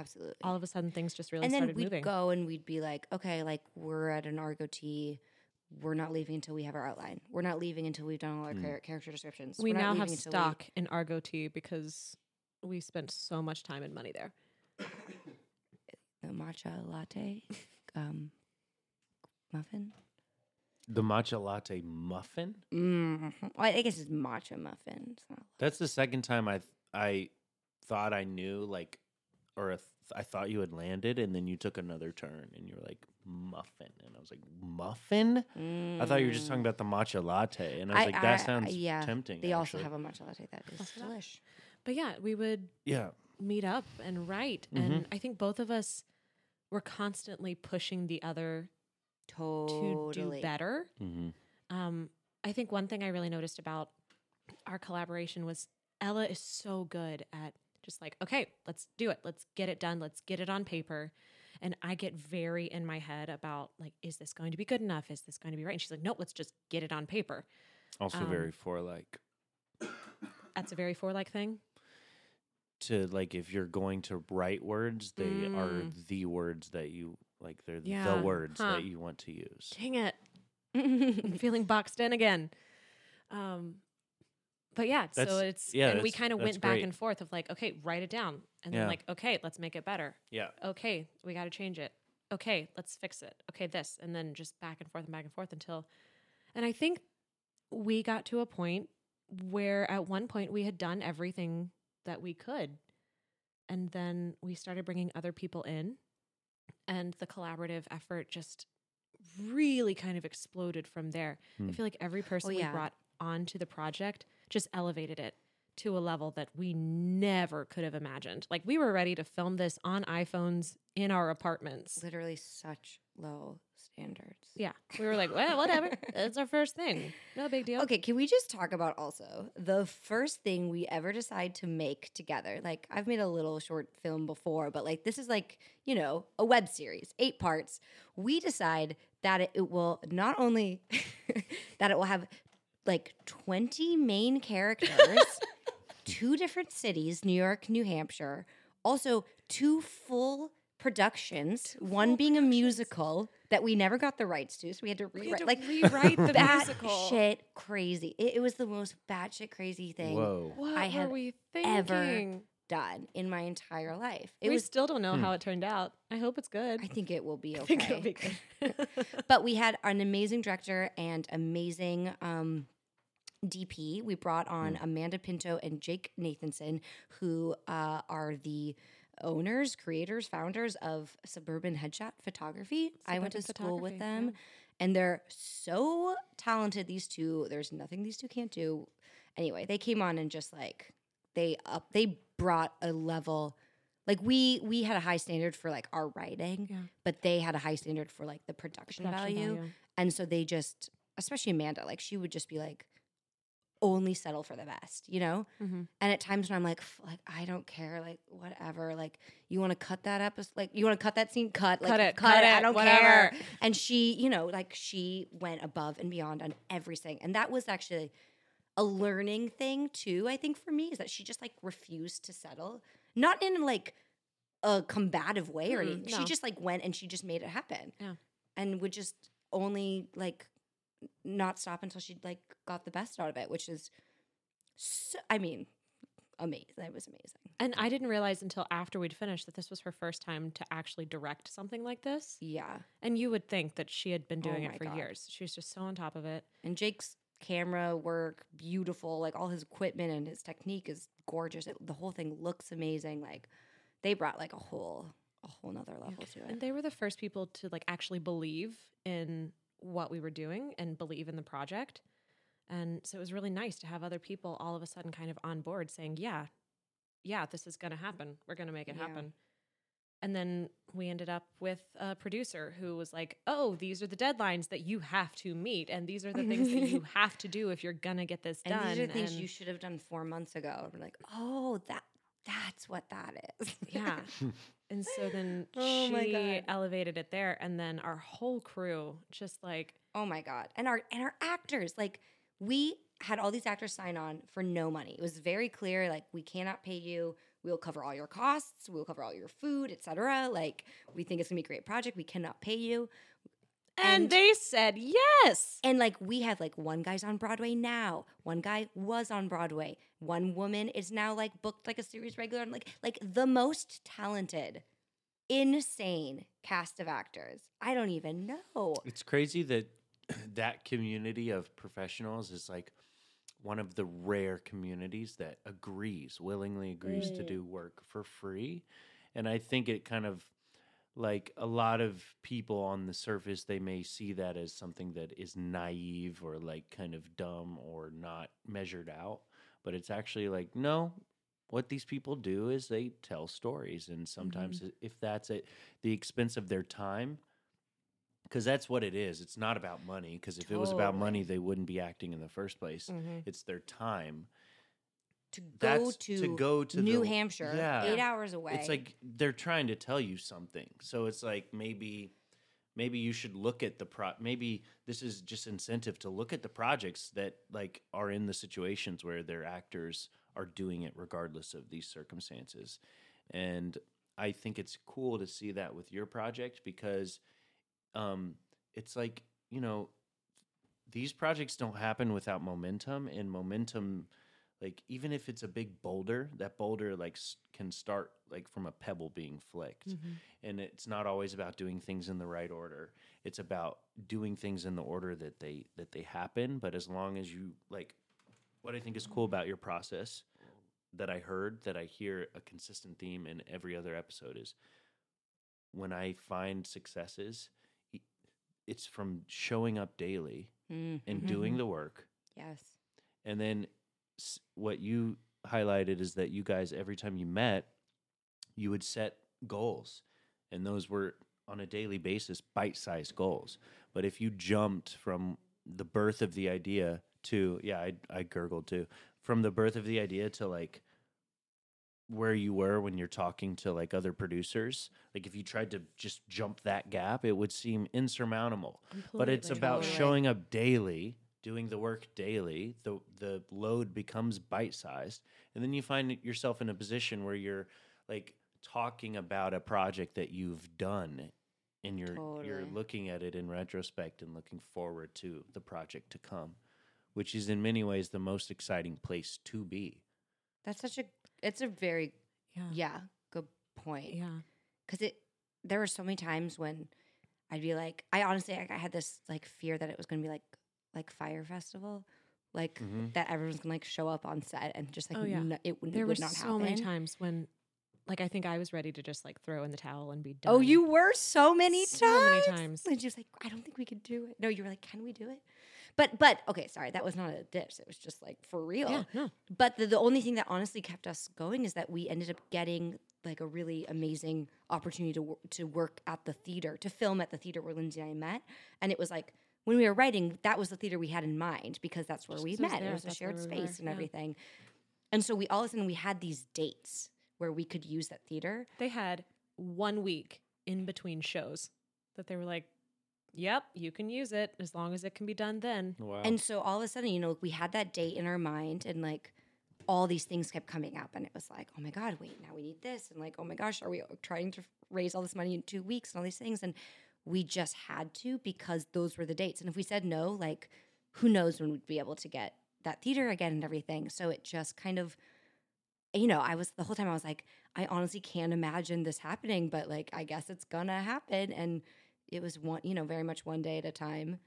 absolutely. all of a sudden things just really and then started we'd moving. go and we'd be like, okay, like we're at an Argo Tea. We're not leaving until we have our outline. We're not leaving until we've done all our char- character descriptions. we We're not now have leaving until we- stock in Argo Tea because we spent so much time and money there. the matcha latte um, muffin. The matcha latte muffin? Mm, I guess it's matcha muffin. It's not That's the second time I I thought I knew like or if I thought you had landed and then you took another turn and you were like muffin and I was like muffin? I thought you were just talking Mm. about the matcha latte and I was I- like that I- sounds yeah, tempting. They also have a matcha latte that is Also that. delish. But yeah, we would Yeah. meet up and write. Mhm. And I think both of us were constantly pushing the other Totally. to do better. hmm Um, I think one thing I really noticed about our collaboration was Ella is so good at just like, okay, let's do it. Let's get it done. Let's get it on paper. And I get very in my head about like, is this going to be good enough? Is this going to be right? And she's like, nope, let's just get it on paper. Also Um, very for like That's a very for like thing. to like if you're going to write words, they are Mm. the words that you like they're Yeah, the words huh. that you want to use. Dang it. I'm feeling boxed in again. Um, but yeah, so it's yeah, and we kind of went back great. and forth of like, okay, write it down, and Yeah. then like, okay, let's make it better. Yeah. okay, we got to change it. Okay, let's fix it. Okay, this. And then just back and forth and back and forth until. And I think we got to a point where at one point we had done everything that we could. And then we started bringing other people in. And the collaborative effort just really kind of exploded from there. I Hmm. feel like every person we yeah. brought onto the project just elevated it to a level that we never could have imagined. Like we were ready to film this on iPhones in our apartments. Literally such low standards. Yeah. We were like, well, whatever. it's our first thing. No big deal. Okay, can we just talk about also the first thing we ever decide to make together? Like, I've made a little short film before, but like, this is like, you know, a web series, eight parts. We decide that it, it will not only that it will have like 20 main characters, two different cities, New York, New Hampshire, also two full productions, one being a musical that we never got the rights to, so we had to rewrite like rewrite the bat musical. shit crazy. It, it was the most batshit crazy thing Whoa. What I were had we ever thinking? done in my entire life. It we was. still don't know Hmm. how it turned out. I hope it's good. I think it will be I okay. think it'll be good. but we had an amazing director and amazing um, DP. We brought on Amanda Pinto and Jake Nathanson, who uh, are the owners, creators, founders of Suburban Headshot Photography. I went to school with them, and they're so talented. These two, there's nothing these two can't do. Anyway, they came on and just like they up, they brought a level. Like we we had a high standard for like our writing, Yeah. but they had a high standard for like the production, Production value. And so they just, especially Amanda, like she would just be like, only settle for the best, you know? Mhm. And at times when I'm like, like I don't care, like whatever, like you want to cut that episode, like you want to cut that scene, cut, like Cut it, cut, cut it, I don't whatever. care. And she, you know, like she went above and beyond on everything, and that was actually a learning thing too. I think for me is that she just like refused to settle, not in like a combative way or anything. She just like went and she just made it happen. Yeah. and would just only like not stop until she like got the best out of it, which is, so, I mean, amazing. It was amazing. And I didn't realize until after we'd finished that this was her first time to actually direct something like this. Yeah. And you would think that she had been Oh doing my it for God. years. She was just so on top of it. And Jake's camera work, beautiful. Like all his equipment and his technique is gorgeous. It, the whole thing looks amazing. Like they brought like a whole a whole nother level to it. And they were the first people to like actually believe in what we were doing and believe in the project. And so it was really nice to have other people all of a sudden kind of on board saying, yeah, yeah, this is going to happen. We're going to make it Yeah. happen. And then we ended up with a producer who was like, oh, these are the deadlines that you have to meet. And these are the things that you have to do if you're going to get this And done. these are things and- you should have done four months ago. We're like, oh, that that's what that is. Yeah. and so then Oh she elevated it there. And then our whole crew just like, oh my god. And our and our actors, like we had all these actors sign on for no money. It was very clear, like we cannot pay you. We'll cover all your costs. We'll cover all your food, etc. Like we think it's gonna be a great project. We cannot pay you. And, And- they said yes. And like we have like one guy's on Broadway now. One guy was on Broadway. One woman is now like booked like a series regular. And like like the most talented, insane cast of actors. I don't even know. It's crazy that that community of professionals is like one of the rare communities that agrees, willingly agrees to Mm. do work for free. And I think it kind of like a lot of people on the surface, they may see that as something that is naive or like kind of dumb or not measured out. But it's actually like, no, what these people do is they tell stories. And sometimes, mm-hmm. i- if that's at the expense of their time, because that's what it is. It's not about money. Because if it was about money, they wouldn't be acting in the first place. Mm-hmm. It's their time. To go to, to go to New the- Hampshire, yeah. eight hours away. It's like they're trying to tell you something. So it's like maybe maybe you should look at the pro maybe this is just incentive to look at the projects that like are in the situations where their actors are doing it regardless of these circumstances. And I think it's cool to see that with your project because um it's like, you know, these projects don't happen without momentum and momentum like even if it's a big boulder that boulder like can start like from a pebble being flicked. And it's not always about doing things in the right order. It's about doing things in the order that they that they happen. But as long as you like what i think is cool about your process that i heard that i hear a consistent theme in every other episode is when i find successes it's from showing up daily Mm, and doing the work yes. and then what you highlighted is that you guys, every time you met, you would set goals. And those were on a daily basis bite sized goals. But if you jumped from the birth of the idea to, yeah, I, I gurgled too, from the birth of the idea to like where you were when you're talking to like other producers, like if you tried to just jump that gap, it would seem insurmountable but it's about showing up daily doing the work daily the the load becomes bite sized and then you find yourself in a position where you're like talking about a project that you've done and you're you're looking at it in retrospect and looking forward to the project to come which is in many ways the most exciting place to be That's such a. It's a very Yeah. yeah good point. Yeah. because it there were so many times when I'd be like, I honestly like, I had this like fear that it was going to be like like Fyre Festival, like Mhm. that everyone's gonna like show up on set and just like Oh, yeah. no- it, would- There would were not so happen. many times when, like, I think I was ready to just like throw in the towel and be done. Oh, you were so many So times. So many times. And she was like, I don't think we could do it. No, you were like, can we do it? But but okay, sorry, that was not a diss. It was just like for real. Yeah. No. But the, the only thing that honestly kept us going is that we ended up getting like a really amazing opportunity to wor- to work at the theater, to film at the theater where Lindsay and I met, and it was like when we were writing, that was the theater we had in mind because that's where Just we 'cause it met. there, it was a that's where shared we were, space and yeah. everything, and so we all of a sudden we had these dates where we could use that theater. They had one week in between shows that they were like, "Yep, you can use it as long as it can be done then." wow And so all of a sudden, you know, we had that date in our mind and like all these things kept coming up. And it was like, oh my God, wait, now we need this. And like, oh my gosh, are we trying to raise all this money in two weeks and all these things? And we just had to because those were the dates. And if we said no, like, who knows when we'd be able to get that theater again and everything. So it just kind of, you know, I was the whole time I was like, I honestly can't imagine this happening, but like, I guess it's gonna happen. And it was one, you know, very much one day at a time.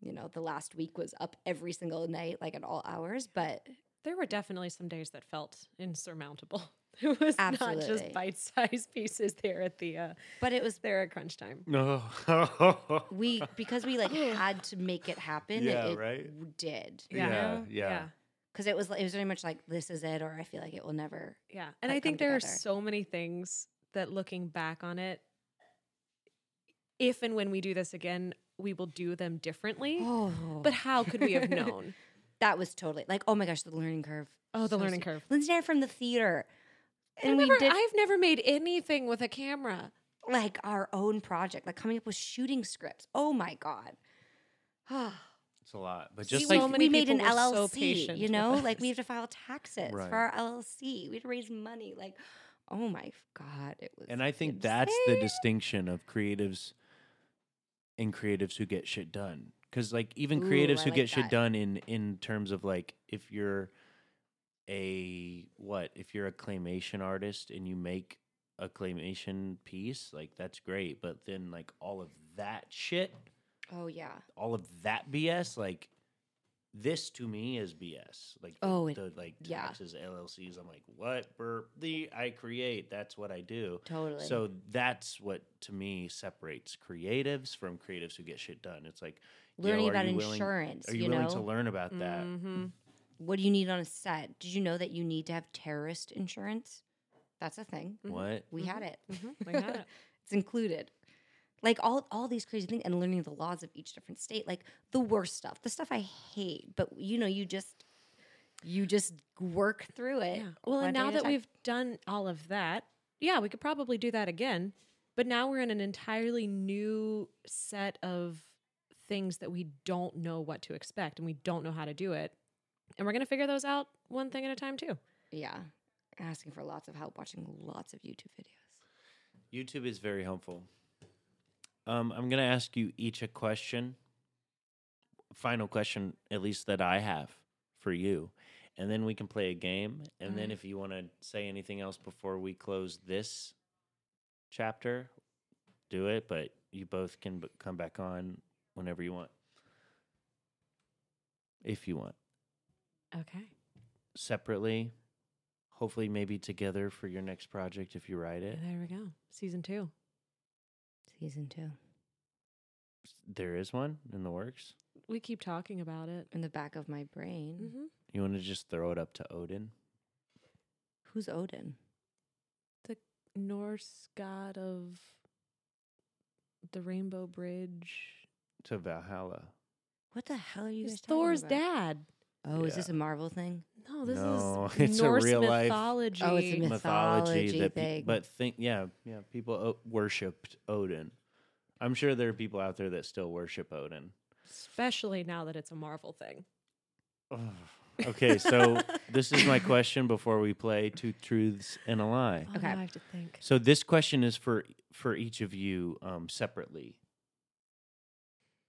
You know, the last week was up every single night, like at all hours, but There were definitely some days that felt insurmountable. It was not just bite-sized pieces there at the uh but it was there at crunch time. No. we because we like had to make it happen. Yeah, it, it right? w- did. Yeah. you know? yeah. because it was it was very much like this is it, or I feel like it will never. Yeah. And like, I think come there are so many things that looking back on it, if and when we do this again, we will do them differently. Oh, But how could we have known? that was totally like oh my gosh, the learning curve. Oh, the So learning steep. curve. Lindsay and I are from the theater, and I've we never, did I've never made anything with a camera. like our own project, like coming up with shooting scripts. Oh my god. It's a lot. But See, just so like many we made an people were so LLC, you know, like we have to file taxes Right. for our LLC. We had to raise money. Like, oh my god, it was. and I think that's the distinction of creatives and creatives who get shit done. Because like even Ooh, creatives I who like get shit done in in terms of like if you're a what if you're a claymation artist and you make a claymation piece like that's great but then like all of that shit Oh yeah. all of that bs like this to me is bs like the, Oh, the like yeah. taxes llcs i'm like what burp the i create that's what i do Totally. so that's what to me separates creatives from creatives who get shit done. It's like learning are about you willing- insurance. Are you, you willing know, to learn about that? Mm-hmm. What do you need on a set? Did you know that you need to have terrorist insurance? That's a thing. What? We had it. Mhm, we had it. it's included. Like all all these crazy things and learning the laws of each different state. Like the worst stuff, the stuff I hate. But you know, you just you just work through it. Yeah. Well, and now that time. we've done all of that, yeah, we could probably do that again. But now we're in an entirely new set of things that we don't know what to expect and we don't know how to do it. And we're going to figure those out one thing at a time, too. yeah, asking for lots of help, watching lots of YouTube videos. YouTube is very helpful. Um, I'm gonna ask you each a question. Final question, at least that I have for you, and then we can play a game. And then, if you want to say anything else before we close this chapter, do it. But you both can b- come back on whenever you want, if you want. Okay. separately, hopefully maybe together for your next project if you write it. There we go. Season two. Season two. There is one in the works. We keep talking about it. In the back of my brain. Mm-hmm. You want to just throw it up to Odin? Who's Odin? The Norse god of the Rainbow Bridge. To Valhalla. What the hell are you guys It's talking Thor's about? dad. Oh, is this a Marvel thing? No, this No, is it's a Norse real life- mythology. Oh, it's a myth- Mythology that pe- thing. but think yeah, yeah, people o- worshipped Odin. I'm sure there are people out there that still worship Odin. Especially now that it's a Marvel thing. okay, so this is my question before we play two truths and a lie. Oh, Okay. now I have to think. So this question is for for each of you um, separately.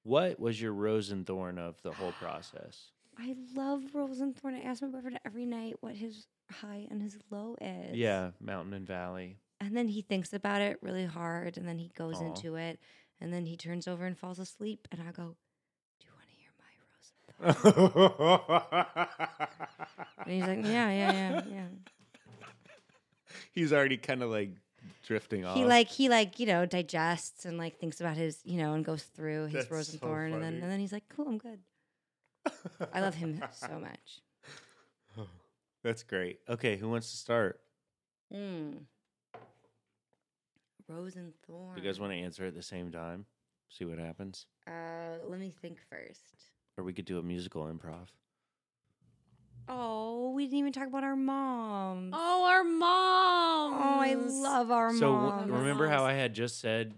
What was your rose and thorn of the whole process? I love Rosenthorn. I ask my boyfriend every night what his high and his low is. Yeah, mountain and valley. And then he thinks about it really hard and then he goes Aw. into it and then he turns over and falls asleep and I go, Do you want to hear my Rosenthorn? And he's like, Yeah, yeah, yeah, yeah. He's already kind of like drifting off. He like he like, you know, digests and like thinks about his, you know, and goes through his That's so Rosenthorn and then funny. and then he's like, Cool, I'm good. I love him so much. That's great. Okay, who wants to start? Mm. Rosenthorn. Do you guys want to answer at the same time? See what happens? Uh, let me think first. Or we could do a musical improv. Oh, we didn't even talk about our moms. Oh, our mom. Oh, I love our mom. So w- remember how I had just said,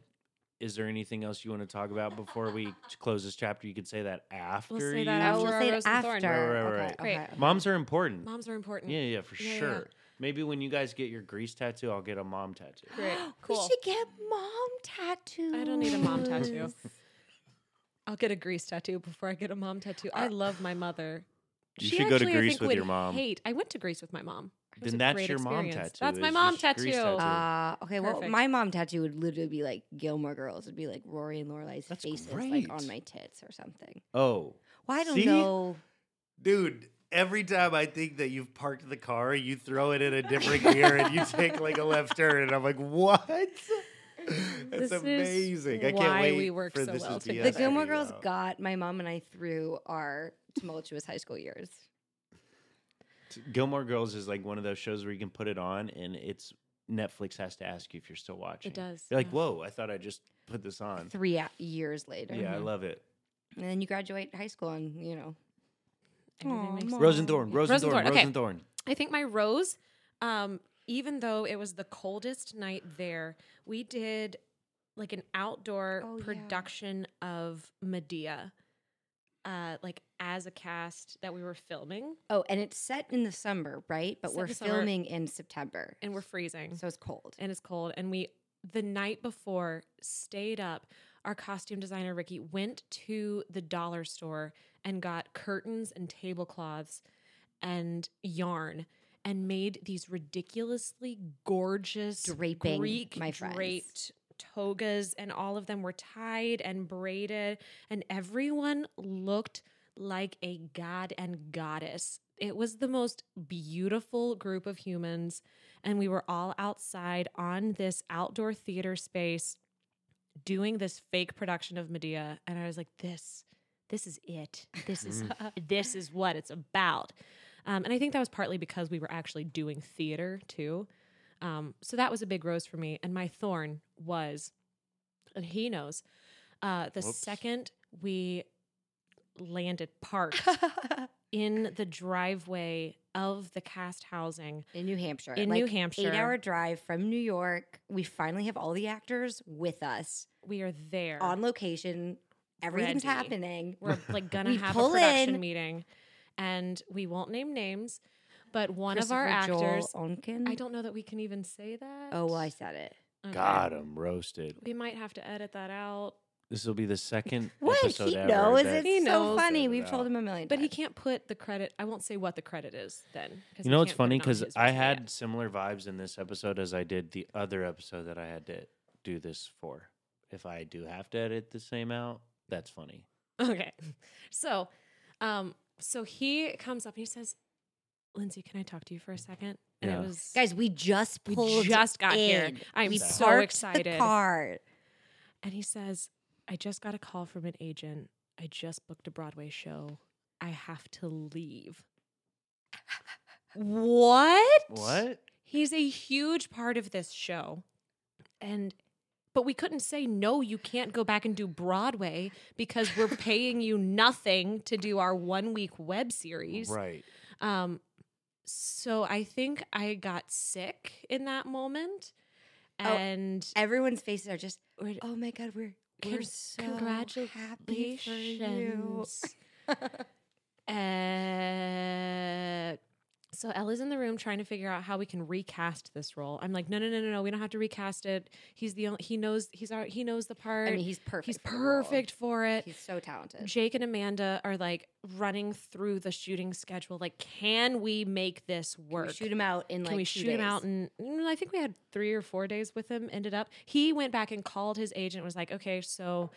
is there anything else you want to talk about before we close this chapter? You could say that after say you. that I after will say it Rose and Thorn. after. Right, right, right. okay, Great. okay. Moms are important. Moms are important. Yeah, yeah, for Yeah, yeah, sure. yeah. Maybe when you guys get your grease tattoo, I'll get a mom tattoo. Great. We should get mom tattoos. I don't need a mom tattoo. I'll get a grease tattoo before I get a mom tattoo. I uh, love my mother. You She should go to actually, I Greece think, with would your mom. Hate. I went to Greece with my mom. It was Then that's great your mom tattoo. That's my mom just grease tattoo. Uh, okay, well, my mom tattoo would literally be like Gilmore Girls. It'd be like Rory and Lorelai's That's faces, great. like on my tits or something. oh, Well, I don't See? know. Dude, every time I think that you've parked the car, you throw it in a different gear and you take like a left turn, and I'm like, what? That's This is amazing. I can't why wait we work for so this well is together. The Gilmore Girls out. got my mom and I through our tumultuous high school years. Gilmore Girls is like one of those shows where you can put it on and it's Netflix has to ask you if you're still watching. It does. You're like, yeah. whoa, I thought I just put this on. Three a- years later. Yeah, I love it. And then you graduate high school and, you know. Everything Aw, makes Mom. sense. Rose and Thorn, Rose and Thorn, Rosenthorn, Rose okay. and Thorn. I think my rose, um, even though it was the coldest night there, we did like an outdoor Oh, yeah. production of Medea, uh, like as a cast that we were filming, Oh, and it's set in the summer, right? But Set we're in the summer. filming in September. and we're freezing. So it's cold. and it's cold. And we, the night before, stayed up. Our costume designer, Ricky, went to the dollar store and got curtains and tablecloths and yarn and made these ridiculously gorgeous Draping, Greek my friends. draped togas and all of them were tied and braided and everyone looked like a god and goddess. It was the most beautiful group of humans and we were all outside on this outdoor theater space doing this fake production of Medea and I was like this this is it. This is this is what it's about. Um, and I think that was partly because we were actually doing theater too. Um, so that was a big rose for me. And my thorn was, and he knows, uh, the Whoops. second we landed parked in the driveway of the cast housing in New Hampshire. In New Hampshire. Eight hour drive from New York. We finally have all the actors with us we are there on location. Everything's Ready. happening. we're like gonna We have a production in- meeting and we won't name names but one of Christopher our Joel actors Onken. i don't know that we can even say that Oh, well, I said it. Okay. Got him roasted. we might have to edit that out This will be the second What? episode He ever knows. that- It's He so knows. funny. We've told him a million but he times. can't put the credit i won't say what the credit is then 'cause You we know what's can't put funny? it on Because his I resume. had similar vibes in this episode as I did the other episode that I had to do this for. If I do have to edit the same out, that's funny. Okay. So, um, so he comes up and he says, Lindsay, can I talk to you for a second? And Yeah. it was Guys, we just We pulled just got here. I'm we so excited. The car. and he says, I just got a call from an agent. I just booked a Broadway show. I have to leave. what? What? He's a huge part of this show. And but we couldn't say no, you can't go back and do Broadway because we're paying you nothing to do our one week web series. Right. Um so I think I got sick in that moment. Oh, And Everyone's faces are just, oh my God, we're, we're Con- so happy for you. uh, so Ella's in the room trying to figure out how we can recast this role. I'm like, no, no, no, no, no. We don't have to recast it. He's the only, he knows he's our, he knows the part. I mean, he's perfect. he's for perfect for it. He's so talented. Jake and Amanda are like running through the shooting schedule. Like, can we make this Can work? we shoot him out in Can like we two shoot him out? And I think we had three or four days with him. Ended up, he went back and called his agent. Was like, okay, so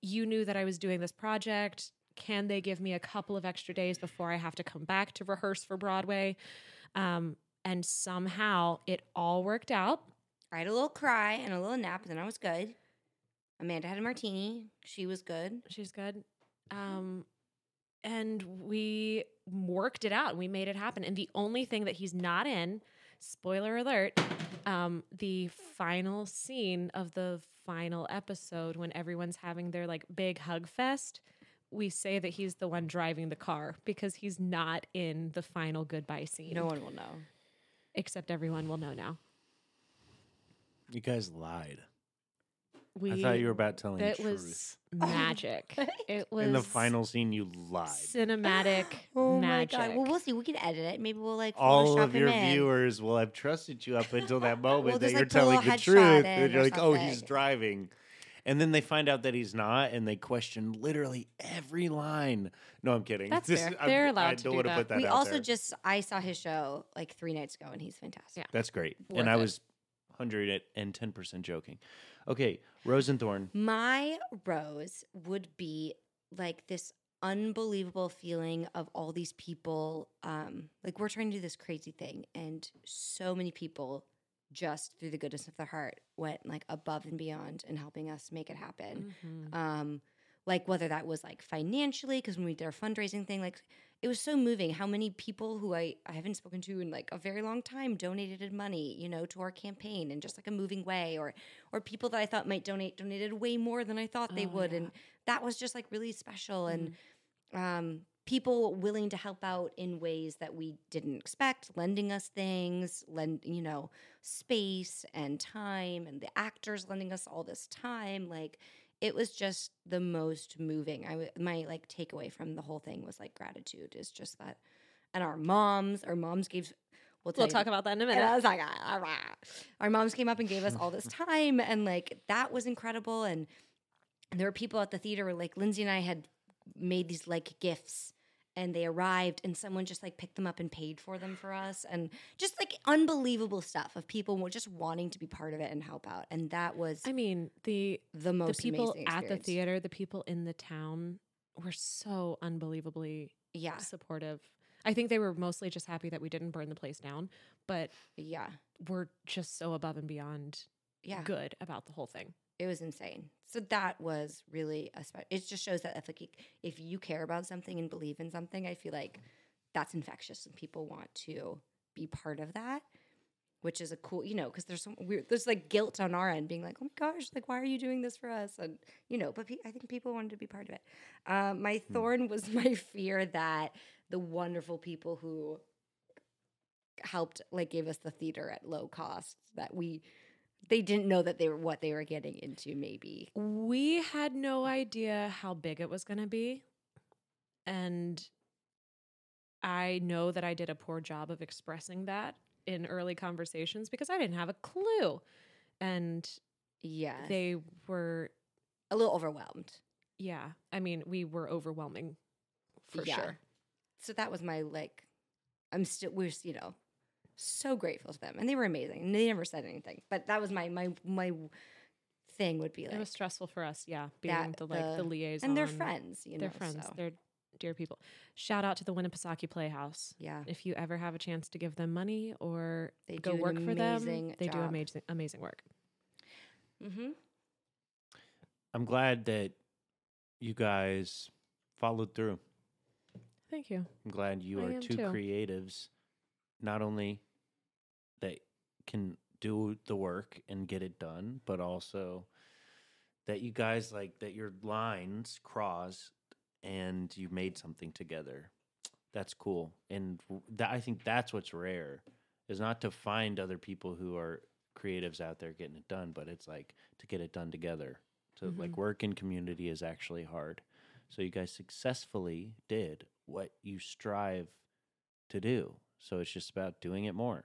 you knew that I was doing this project. Can they give me a couple of extra days before I have to come back to rehearse for Broadway? Um, and somehow it all worked out. I had a little cry and a little nap, and then I was good. Amanda had a martini. She was good. She's good. Um, and we worked it out. We made it happen. And the only thing that he's not in, spoiler alert, um, the final scene of the final episode when everyone's having their like big hug fest. We say that he's the one driving the car because he's not in the final goodbye scene. No one will know. except everyone will know now. You guys lied. We I thought you were about telling that truth. was magic. Oh it was In the final scene, you lied. cinematic Oh magic. my god! Well, we'll see. We can edit it. Maybe we'll like All of your him in. viewers will have trusted you up until that moment We'll that just, you're like, telling the truth. And you're like, oh, he's driving. And then they find out that he's not, and they question literally every line. No, I'm kidding. That's fair. I'm- They're allowed I to don't do wanna that. put that we out also there. just I saw his show like three nights ago, and he's fantastic. Yeah. That's great. Worth and I it. was 110% joking. Okay, Rose and Thorn. My rose would be like this unbelievable feeling of all these people. Um, like we're trying to do this crazy thing, and so many people just through the goodness of their heart went like above and beyond in helping us make it happen. Mhm. um like whether that was like financially because when we did our fundraising thing like it was so moving how many people who I, I haven't spoken to in like a very long time donated money you know to our campaign in just like a moving way or or people that i thought might donate donated way more than i thought they Oh, would yeah. Mm-hmm. and that was just like really special and um people willing to help out in ways that we didn't expect lending us things lend you know space and time and the actors lending us all this time like it was just the most moving i w- my like takeaway from the whole thing was like gratitude is just that and our moms our moms gave we'll, We'll you- talk about that in a and minute. I was like, ah, our moms came up and gave us all this time, and like that was incredible. And there were people at the theater, like Lindsay and I had made these like gifts, and they arrived, and someone just like picked them up and paid for them for us, and just like unbelievable stuff of people just wanting to be part of it and help out, and that was I mean, the the most the people at the theater, the people in the town were so unbelievably Yeah, supportive. I think they were mostly just happy that we didn't burn the place down, but yeah, we're just so above and beyond yeah. good about the whole thing. It was insane. So that was really a spe- it just shows that if like if you care about something and believe in something, I feel like that's infectious and people want to be part of that, which is a cool, you know, because there's some weird, there's like guilt on our end being like, oh my gosh, like why are you doing this for us? And you know, but pe- I think people wanted to be part of it. Um, my thorn was my fear that the wonderful people who helped like gave us the theater at low cost that we they didn't know that they were what they were getting into maybe We had no idea how big it was going to be. And I know that I did a poor job of expressing that in early conversations because I didn't have a clue. And yeah they were, a little overwhelmed yeah, I mean, we were overwhelming for Yeah. sure. so that was my like i'm still we're you know so grateful to them and they were amazing and they never said anything but that was my my my thing would be like it was stressful for us, yeah, being that, the like the, the- liaison. and they're friends you know They're friends. so, They're dear people. Shout out to the Winnipesaukee Playhouse. yeah If you ever have a chance to give them money or They go work for them, amazing they do amazing amazing work. mm-hmm. I'm glad that you guys followed through. Thank you. I'm glad you I are two too. creatives, not only that can do the work and get it done, but also that you guys like that your lines crossed and you made something together. That's cool, and that I think that's what's rare is not to find other people who are creatives out there getting it done, but it's like to get it done together. To like mm-hmm. work in community is actually hard. So you guys successfully did what you strive to do. So it's just about doing it more.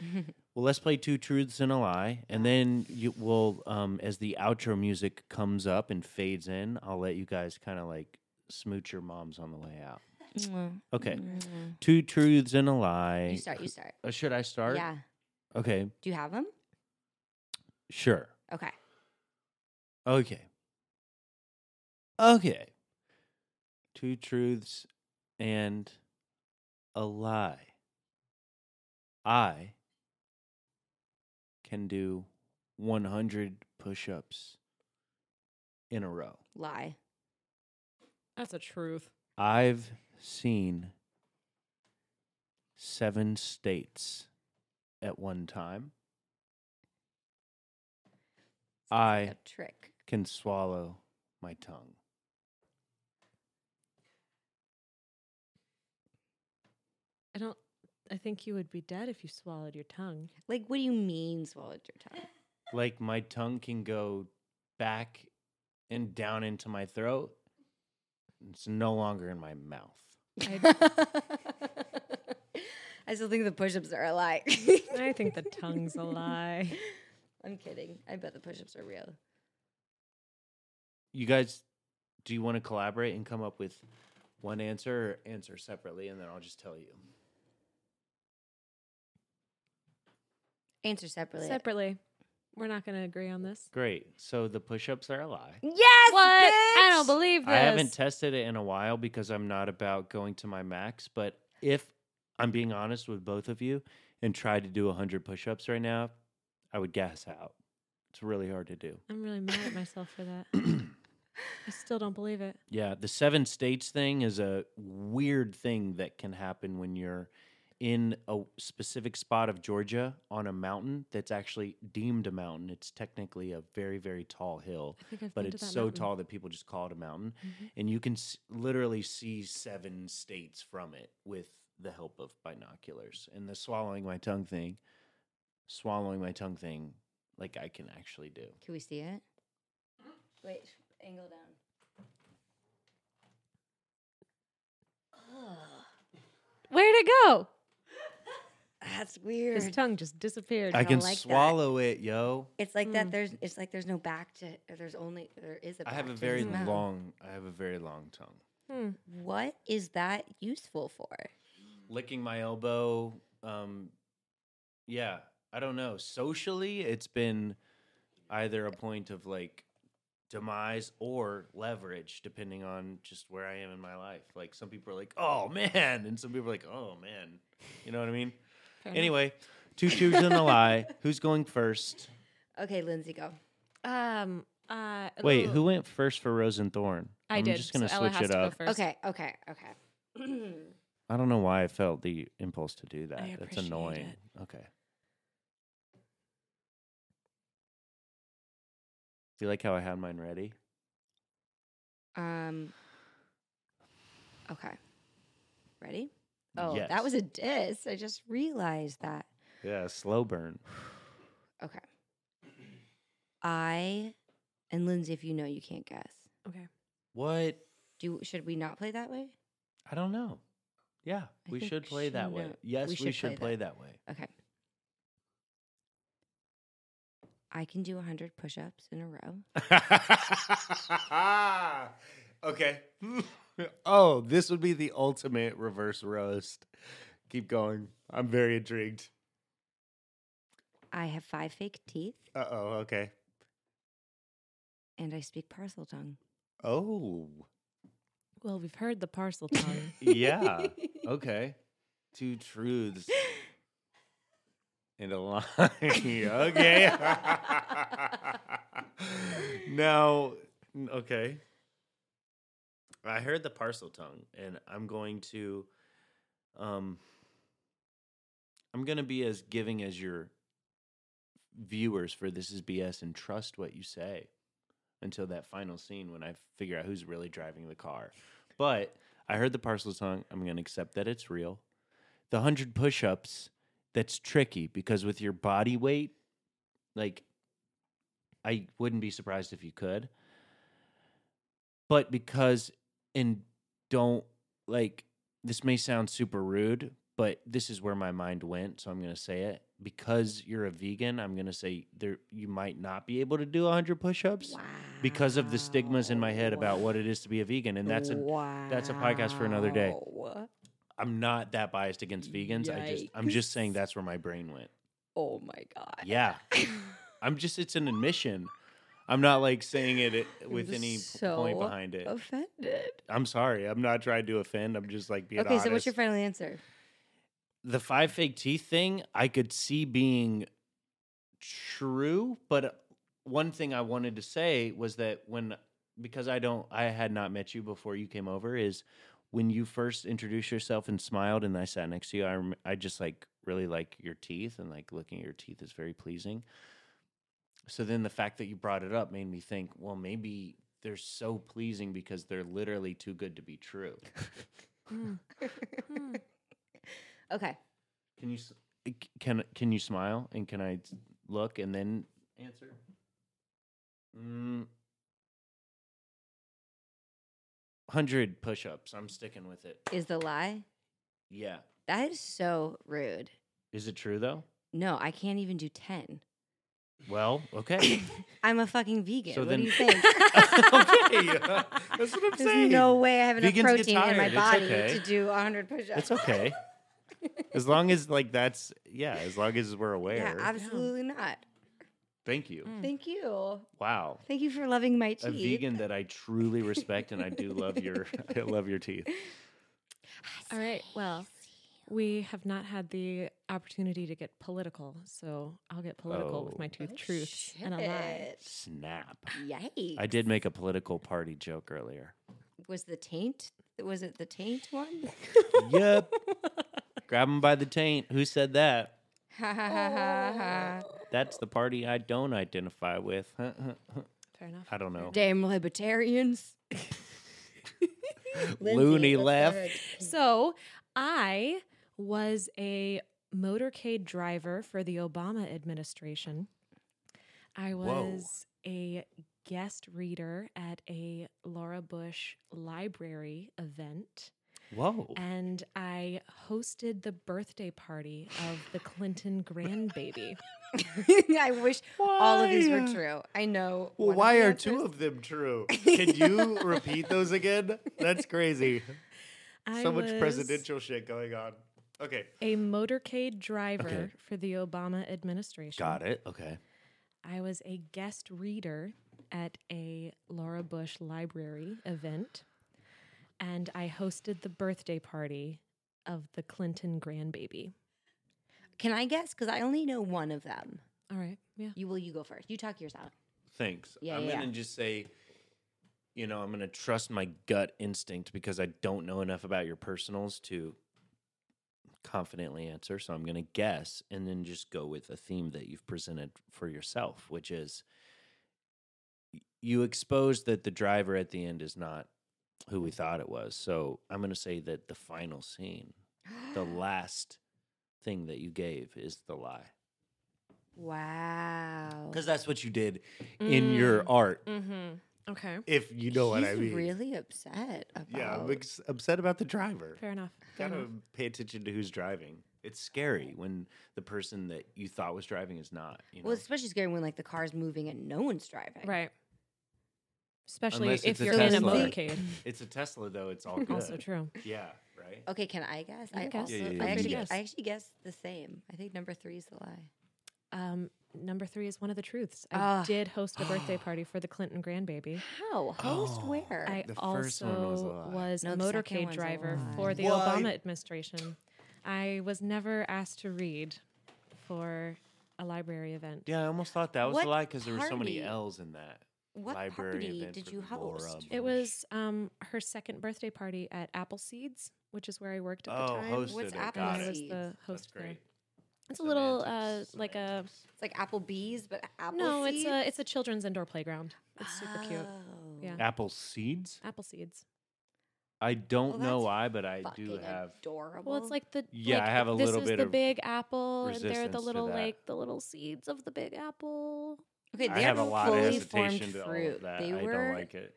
well, let's play two truths and a lie, and then you will, um, as the outro music comes up and fades in, I'll let you guys kind of like smooch your moms on the way out. Okay, two truths and a lie. you start you start Uh, should I start? yeah Okay, do you have them sure. okay Okay. Okay. Two truths and a lie. I can do 100 push ups in a row. lie That's a truth. I've seen seven states at one time. Sounds like I a trick can swallow my tongue. I don't I think you would be dead if you swallowed your tongue. like what do you mean swallowed your tongue like my tongue can go back and down into my throat. It's no longer in my mouth. I still think the push-ups are a lie. I think the tongue's a lie. I'm kidding. I bet the push-ups are real. you guys, do you want to collaborate and come up with one answer or answer separately, and then I'll just tell you. Answer separately. Separately. We're not going to agree on this. Great. So the push-ups are a lie. Yes, What? I don't believe this. I haven't tested it in a while because I'm not about going to my max. But if I'm being honest with both of you and try to do 100 push ups right now, I would gas out. It's really hard to do. I'm really mad at myself for that. I still don't believe it. Yeah, the seven states thing is a weird thing that can happen when you're in a specific spot of Georgia on a mountain that's actually deemed a mountain. It's technically a very, very tall hill. I think I've but it's so mountain. tall that people just call it a mountain Mhm. and you can s- literally see seven states from it with the help of binoculars and the swallowing my tongue thing swallowing my tongue thing like i can actually do Can we see it? Wait, angle down. Where'd it go? That's weird. His tongue just disappeared. i don't can like that. swallow it yo It's like that. Mm. There's. It's like there's no back to. Or there's only. There is a. i Back have a to very long i have a very long tongue Hmm. What is that useful for? licking my elbow um yeah i don't know socially it's been either a point of like demise or leverage depending on just where i am in my life like some people are like oh man and some people are like oh man you know what i mean Fair enough. anyway two twos and a lie who's going first Okay, Lindsay, go. Um. Uh. wait who went first for rose and thorn I am did. just gonna so Ella switch has it to up Go first. Okay, okay, okay. i don't know why i felt the impulse to do that I that's appreciate annoying it. okay you like how i had mine ready um. Okay. Ready? Oh, Yes. that was a diss. I just realized that. Yeah, slow burn. Okay. I and Lindsay, if you know, you can't guess. Okay. What? Do should we not play that way? I don't know. Yeah, I we should play that way. Yes, we we should should, play play that way. Okay. I can do 100 push-ups in a row. okay. oh, this would be the ultimate reverse roast. Keep going. I'm very intrigued. I have five fake teeth Uh oh. Okay. and I speak Parseltongue. Oh. Well, we've heard the Parseltongue. Yeah. Okay. Two truths and a lie. okay. now, okay. I heard the Parseltongue, and I'm going to, um, I'm going to be as giving as your viewers for this is BS and trust what you say until that final scene when I figure out who's really driving the car. But I heard the Parseltongue. I'm going to accept that it's real. The 100 push ups, that's tricky because with your body weight, like, I wouldn't be surprised if you could. But because, and don't, like, this may sound super rude, but this is where my mind went. So I'm going to say it. Because you're a vegan, I'm going to say there you might not be able to do 100 push ups Wow. because of the stigmas in my head about what it is to be a vegan. And that's a that's a podcast for another day. I'm not that biased against vegans. I just I'm just saying that's where my brain went. Oh my god. Yeah. I'm just it's an admission. I'm not like saying it it- with I'm any so point behind it. Offended. I'm sorry. I'm not trying to offend. I'm just like being Okay, honest. so what's your final answer? the five fake teeth thing, I could see being true, but one thing I wanted to say was that when because I don't I had not met you before you came over is when you first introduced yourself and smiled and I sat next to you, I I just like really like your teeth and like looking at your teeth is very pleasing. So then the fact that you brought it up made me think, well, maybe they're so pleasing because they're literally too good to be true. Hmm. Hmm. Okay. Can you can can you smile and can I look and then answer? Mm. Hundred push-ups. I'm sticking with it. Is the lie? Yeah. That is so rude. Is it true though? No, I can't even do 10. Well, okay. I'm a fucking vegan. So what then- do you think? okay, that's what I'm There's saying. no way I have enough Vegans get protein in my tired. It's body okay. to do 100 push-ups. it's okay. As long as like that's yeah, as long as we're aware. Yeah, absolutely not. Thank you. Mm. Thank you. Wow. Thank you for loving my teeth. A vegan that I truly respect and I do love your I love your teeth. All right. Well, we have not had the opportunity to get political, so I'll get political with my Oh. tooth truths and a lie. Snap. Yikes. I did make a political party joke earlier. Was the taint? Was it the taint one? yep. Grab him by the taint. Who said that? Ha ha ha ha ha. Oh. That's the party I don't identify with. Fair enough. I don't know. Damn libertarians. Loony left. So I was a motorcade driver for the Obama administration. I Whoa. was a guest reader at a Laura Bush library event. Whoa. And I hosted the birthday party of the Clinton grandbaby. I wish all of these were true. I know. Well, why are two of them true? Can you repeat those again? That's crazy. I so much presidential shit going on. Okay. A motorcade driver Okay. for the Obama administration. Got it. Okay. I was a guest reader at a Laura Bush library event, and I hosted the birthday party of the Clinton grandbaby. Can I guess? Because I only know one of them. All right, yeah. You will. You go first. You talk yours out. Thanks. Yeah, I'm yeah, gonna yeah. just say, you know, I'm gonna trust my gut instinct because I don't know enough about your personals to confidently answer. So I'm gonna guess and then just go with a theme that you've presented for yourself, which is you expose that the driver at the end is not who we thought it was. So I'm gonna say that the final scene, the last thing that you gave is the lie. Wow. Because that's what you did in your art. Mm-hmm. Okay, If you know what I He's mean. really upset about. yeah, I'm ex- upset about the driver. fair enough. Fair Gotta enough. pay attention to who's driving. It's scary when the person that you thought was driving is not. You know? Well, it's especially scary when like the car's moving and no one's driving. Right. Especially Unless if it's a you're in a Tesla. motorcade. it's a Tesla, though. It's all good. also true. Yeah, right. Okay, can I guess? You I can guess. also, Yeah, yeah, yeah, I you actually, guess. I actually guessed the same. I think number three is the lie. Um, number three is one of the truths. I Ah. did host a birthday party for the Clinton grandbaby. How? Host Oh. where? I The first one was a also was No, a motorcade one's a driver for the Why? Obama administration. I was never asked to read for a library event. Yeah, I almost thought that was What a lie because there were so many? L's in that. what library party event did for you Laura host? It was um, her second birthday party at Appleseeds, which is where I worked at the Oh, time. hosted What's it. Apple Got I was Seeds? the That's host there. Great. It's a little uh, like a It's like Applebee's, but apple no, it's a it's a children's indoor playground. It's super cute. Oh. Yeah. Apple seeds. Apple seeds. I don't Well, know that's why, but I do Fucking have. adorable. Well, it's like the Yeah, I have a this little is bit the of big apple, and they're resistance the to little that. like the little seeds of the big apple. okay. I They have a lot of fully formed hesitation to all fruit. of that. They I were don't like it.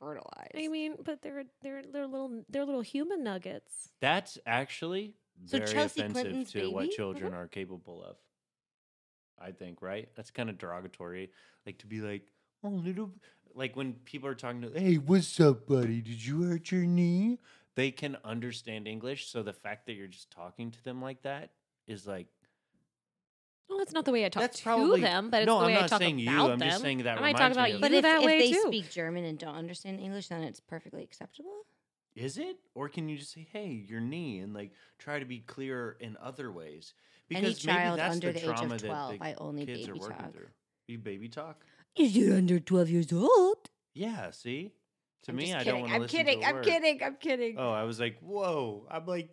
fertilized. I mean, but they're they're they're little they're little human nuggets. That's actually So very Chelsea offensive Clinton's to what baby? children mm-hmm. are capable of. I think, right? That's kind of derogatory. Like to be like, oh, little, like when people are talking to, hey, what's up, buddy? Did you hurt your knee? They can understand English, so the fact that you're just talking to them like that is like, Well, that's not the way I talk That's to probably- them, but it's No, the way I'm I not talk saying about you, I'm them. just saying that I might talk about you but if, that if way they too. speak German and don't understand English, then it's perfectly acceptable. Is it? Or can you just say, hey, your knee, and like try to be clear in other ways? Any Because maybe child that's under the the age of trauma that 12, the I only kids are baby working talk. through. You baby talk? Is you under twelve years old? Yeah, see? To I'm me, i don't want to i'm kidding. to a I'm kidding. I'm kidding. Oh, I was like, whoa. I'm like,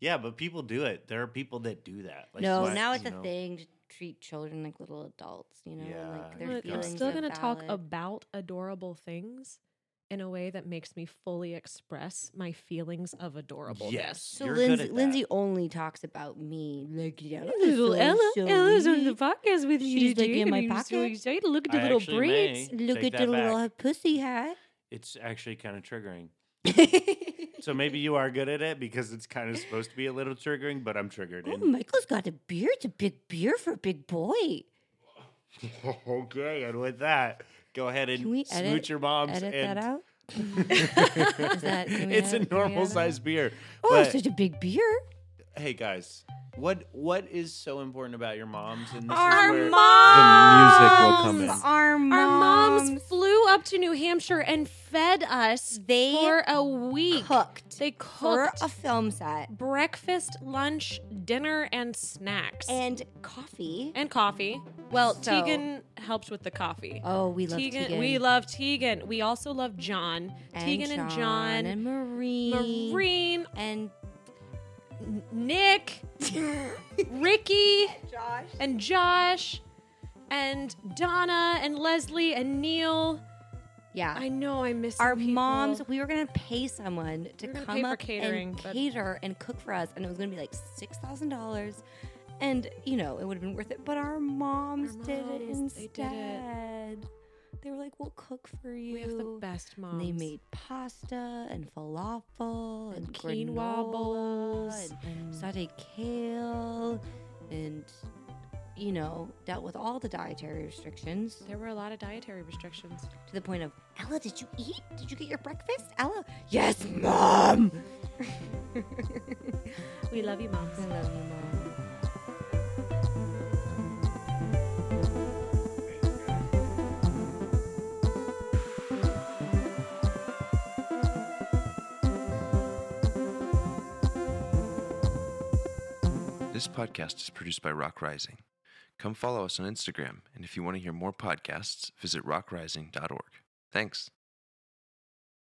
yeah, but people do it. There are people that do that. Like, no, what, now it's a know? thing to treat children like little adults. You know, Yeah, like their Look, I'm still going to talk about adorable things in a way that makes me fully express my feelings of adorableness. Yes. So You're good Lindsay, at that. Lindsay only talks about me. Like, yeah, Little Ella, Ella's on the podcast with you She's, like, in my and I'm so excited. Look at the I little actually braids. Look take at that the little pussy hat. It's actually kind of triggering. So maybe you are good at it because it's kind of supposed to be a little triggering, but I'm triggered. oh, And Michael's got a beard. It's a big beard for a big boy. okay, and with that, go ahead and smooch edit, your mom's. edit and that out? Is that, it's a edit- can we normal sized beer. Oh, but such a big beer. Hey guys, what what is so important about your moms? And this Our is where moms! the music will come in. Our moms. Our moms flew up to New Hampshire and fed us They for a week. cooked They for cooked a film set breakfast, lunch, dinner, and snacks. and coffee. and coffee. Well, So- Tegan helped with the coffee. Oh, we love Tegan, Tegan. we love Tegan. We also love John. and Tegan and John, and Marine. Marine, and N- Nick, Ricky, Josh. and Josh, and Donna, and Leslie, and Neil. Yeah. I know I miss Our people. moms, we were gonna pay someone to We were gonna come for up catering, and but- cater and cook for us, and it was gonna be like six thousand dollars, and you know it would have been worth it. But our moms, Our did it moms, they did it. instead. They were like, "We'll cook for you." We have the best moms. And they made pasta and falafel and, And quinoa bowls and, and- sauteed kale and you know dealt with all the dietary restrictions There were a lot of dietary restrictions. to the point of Ella, did you eat? Did you get your breakfast? Ella, yes, mom. We love you, moms. I love you, mom. Podcast is produced by Rock Rising. Come follow us on Instagram, and if you want to hear more podcasts, visit rockrising.org. Thanks.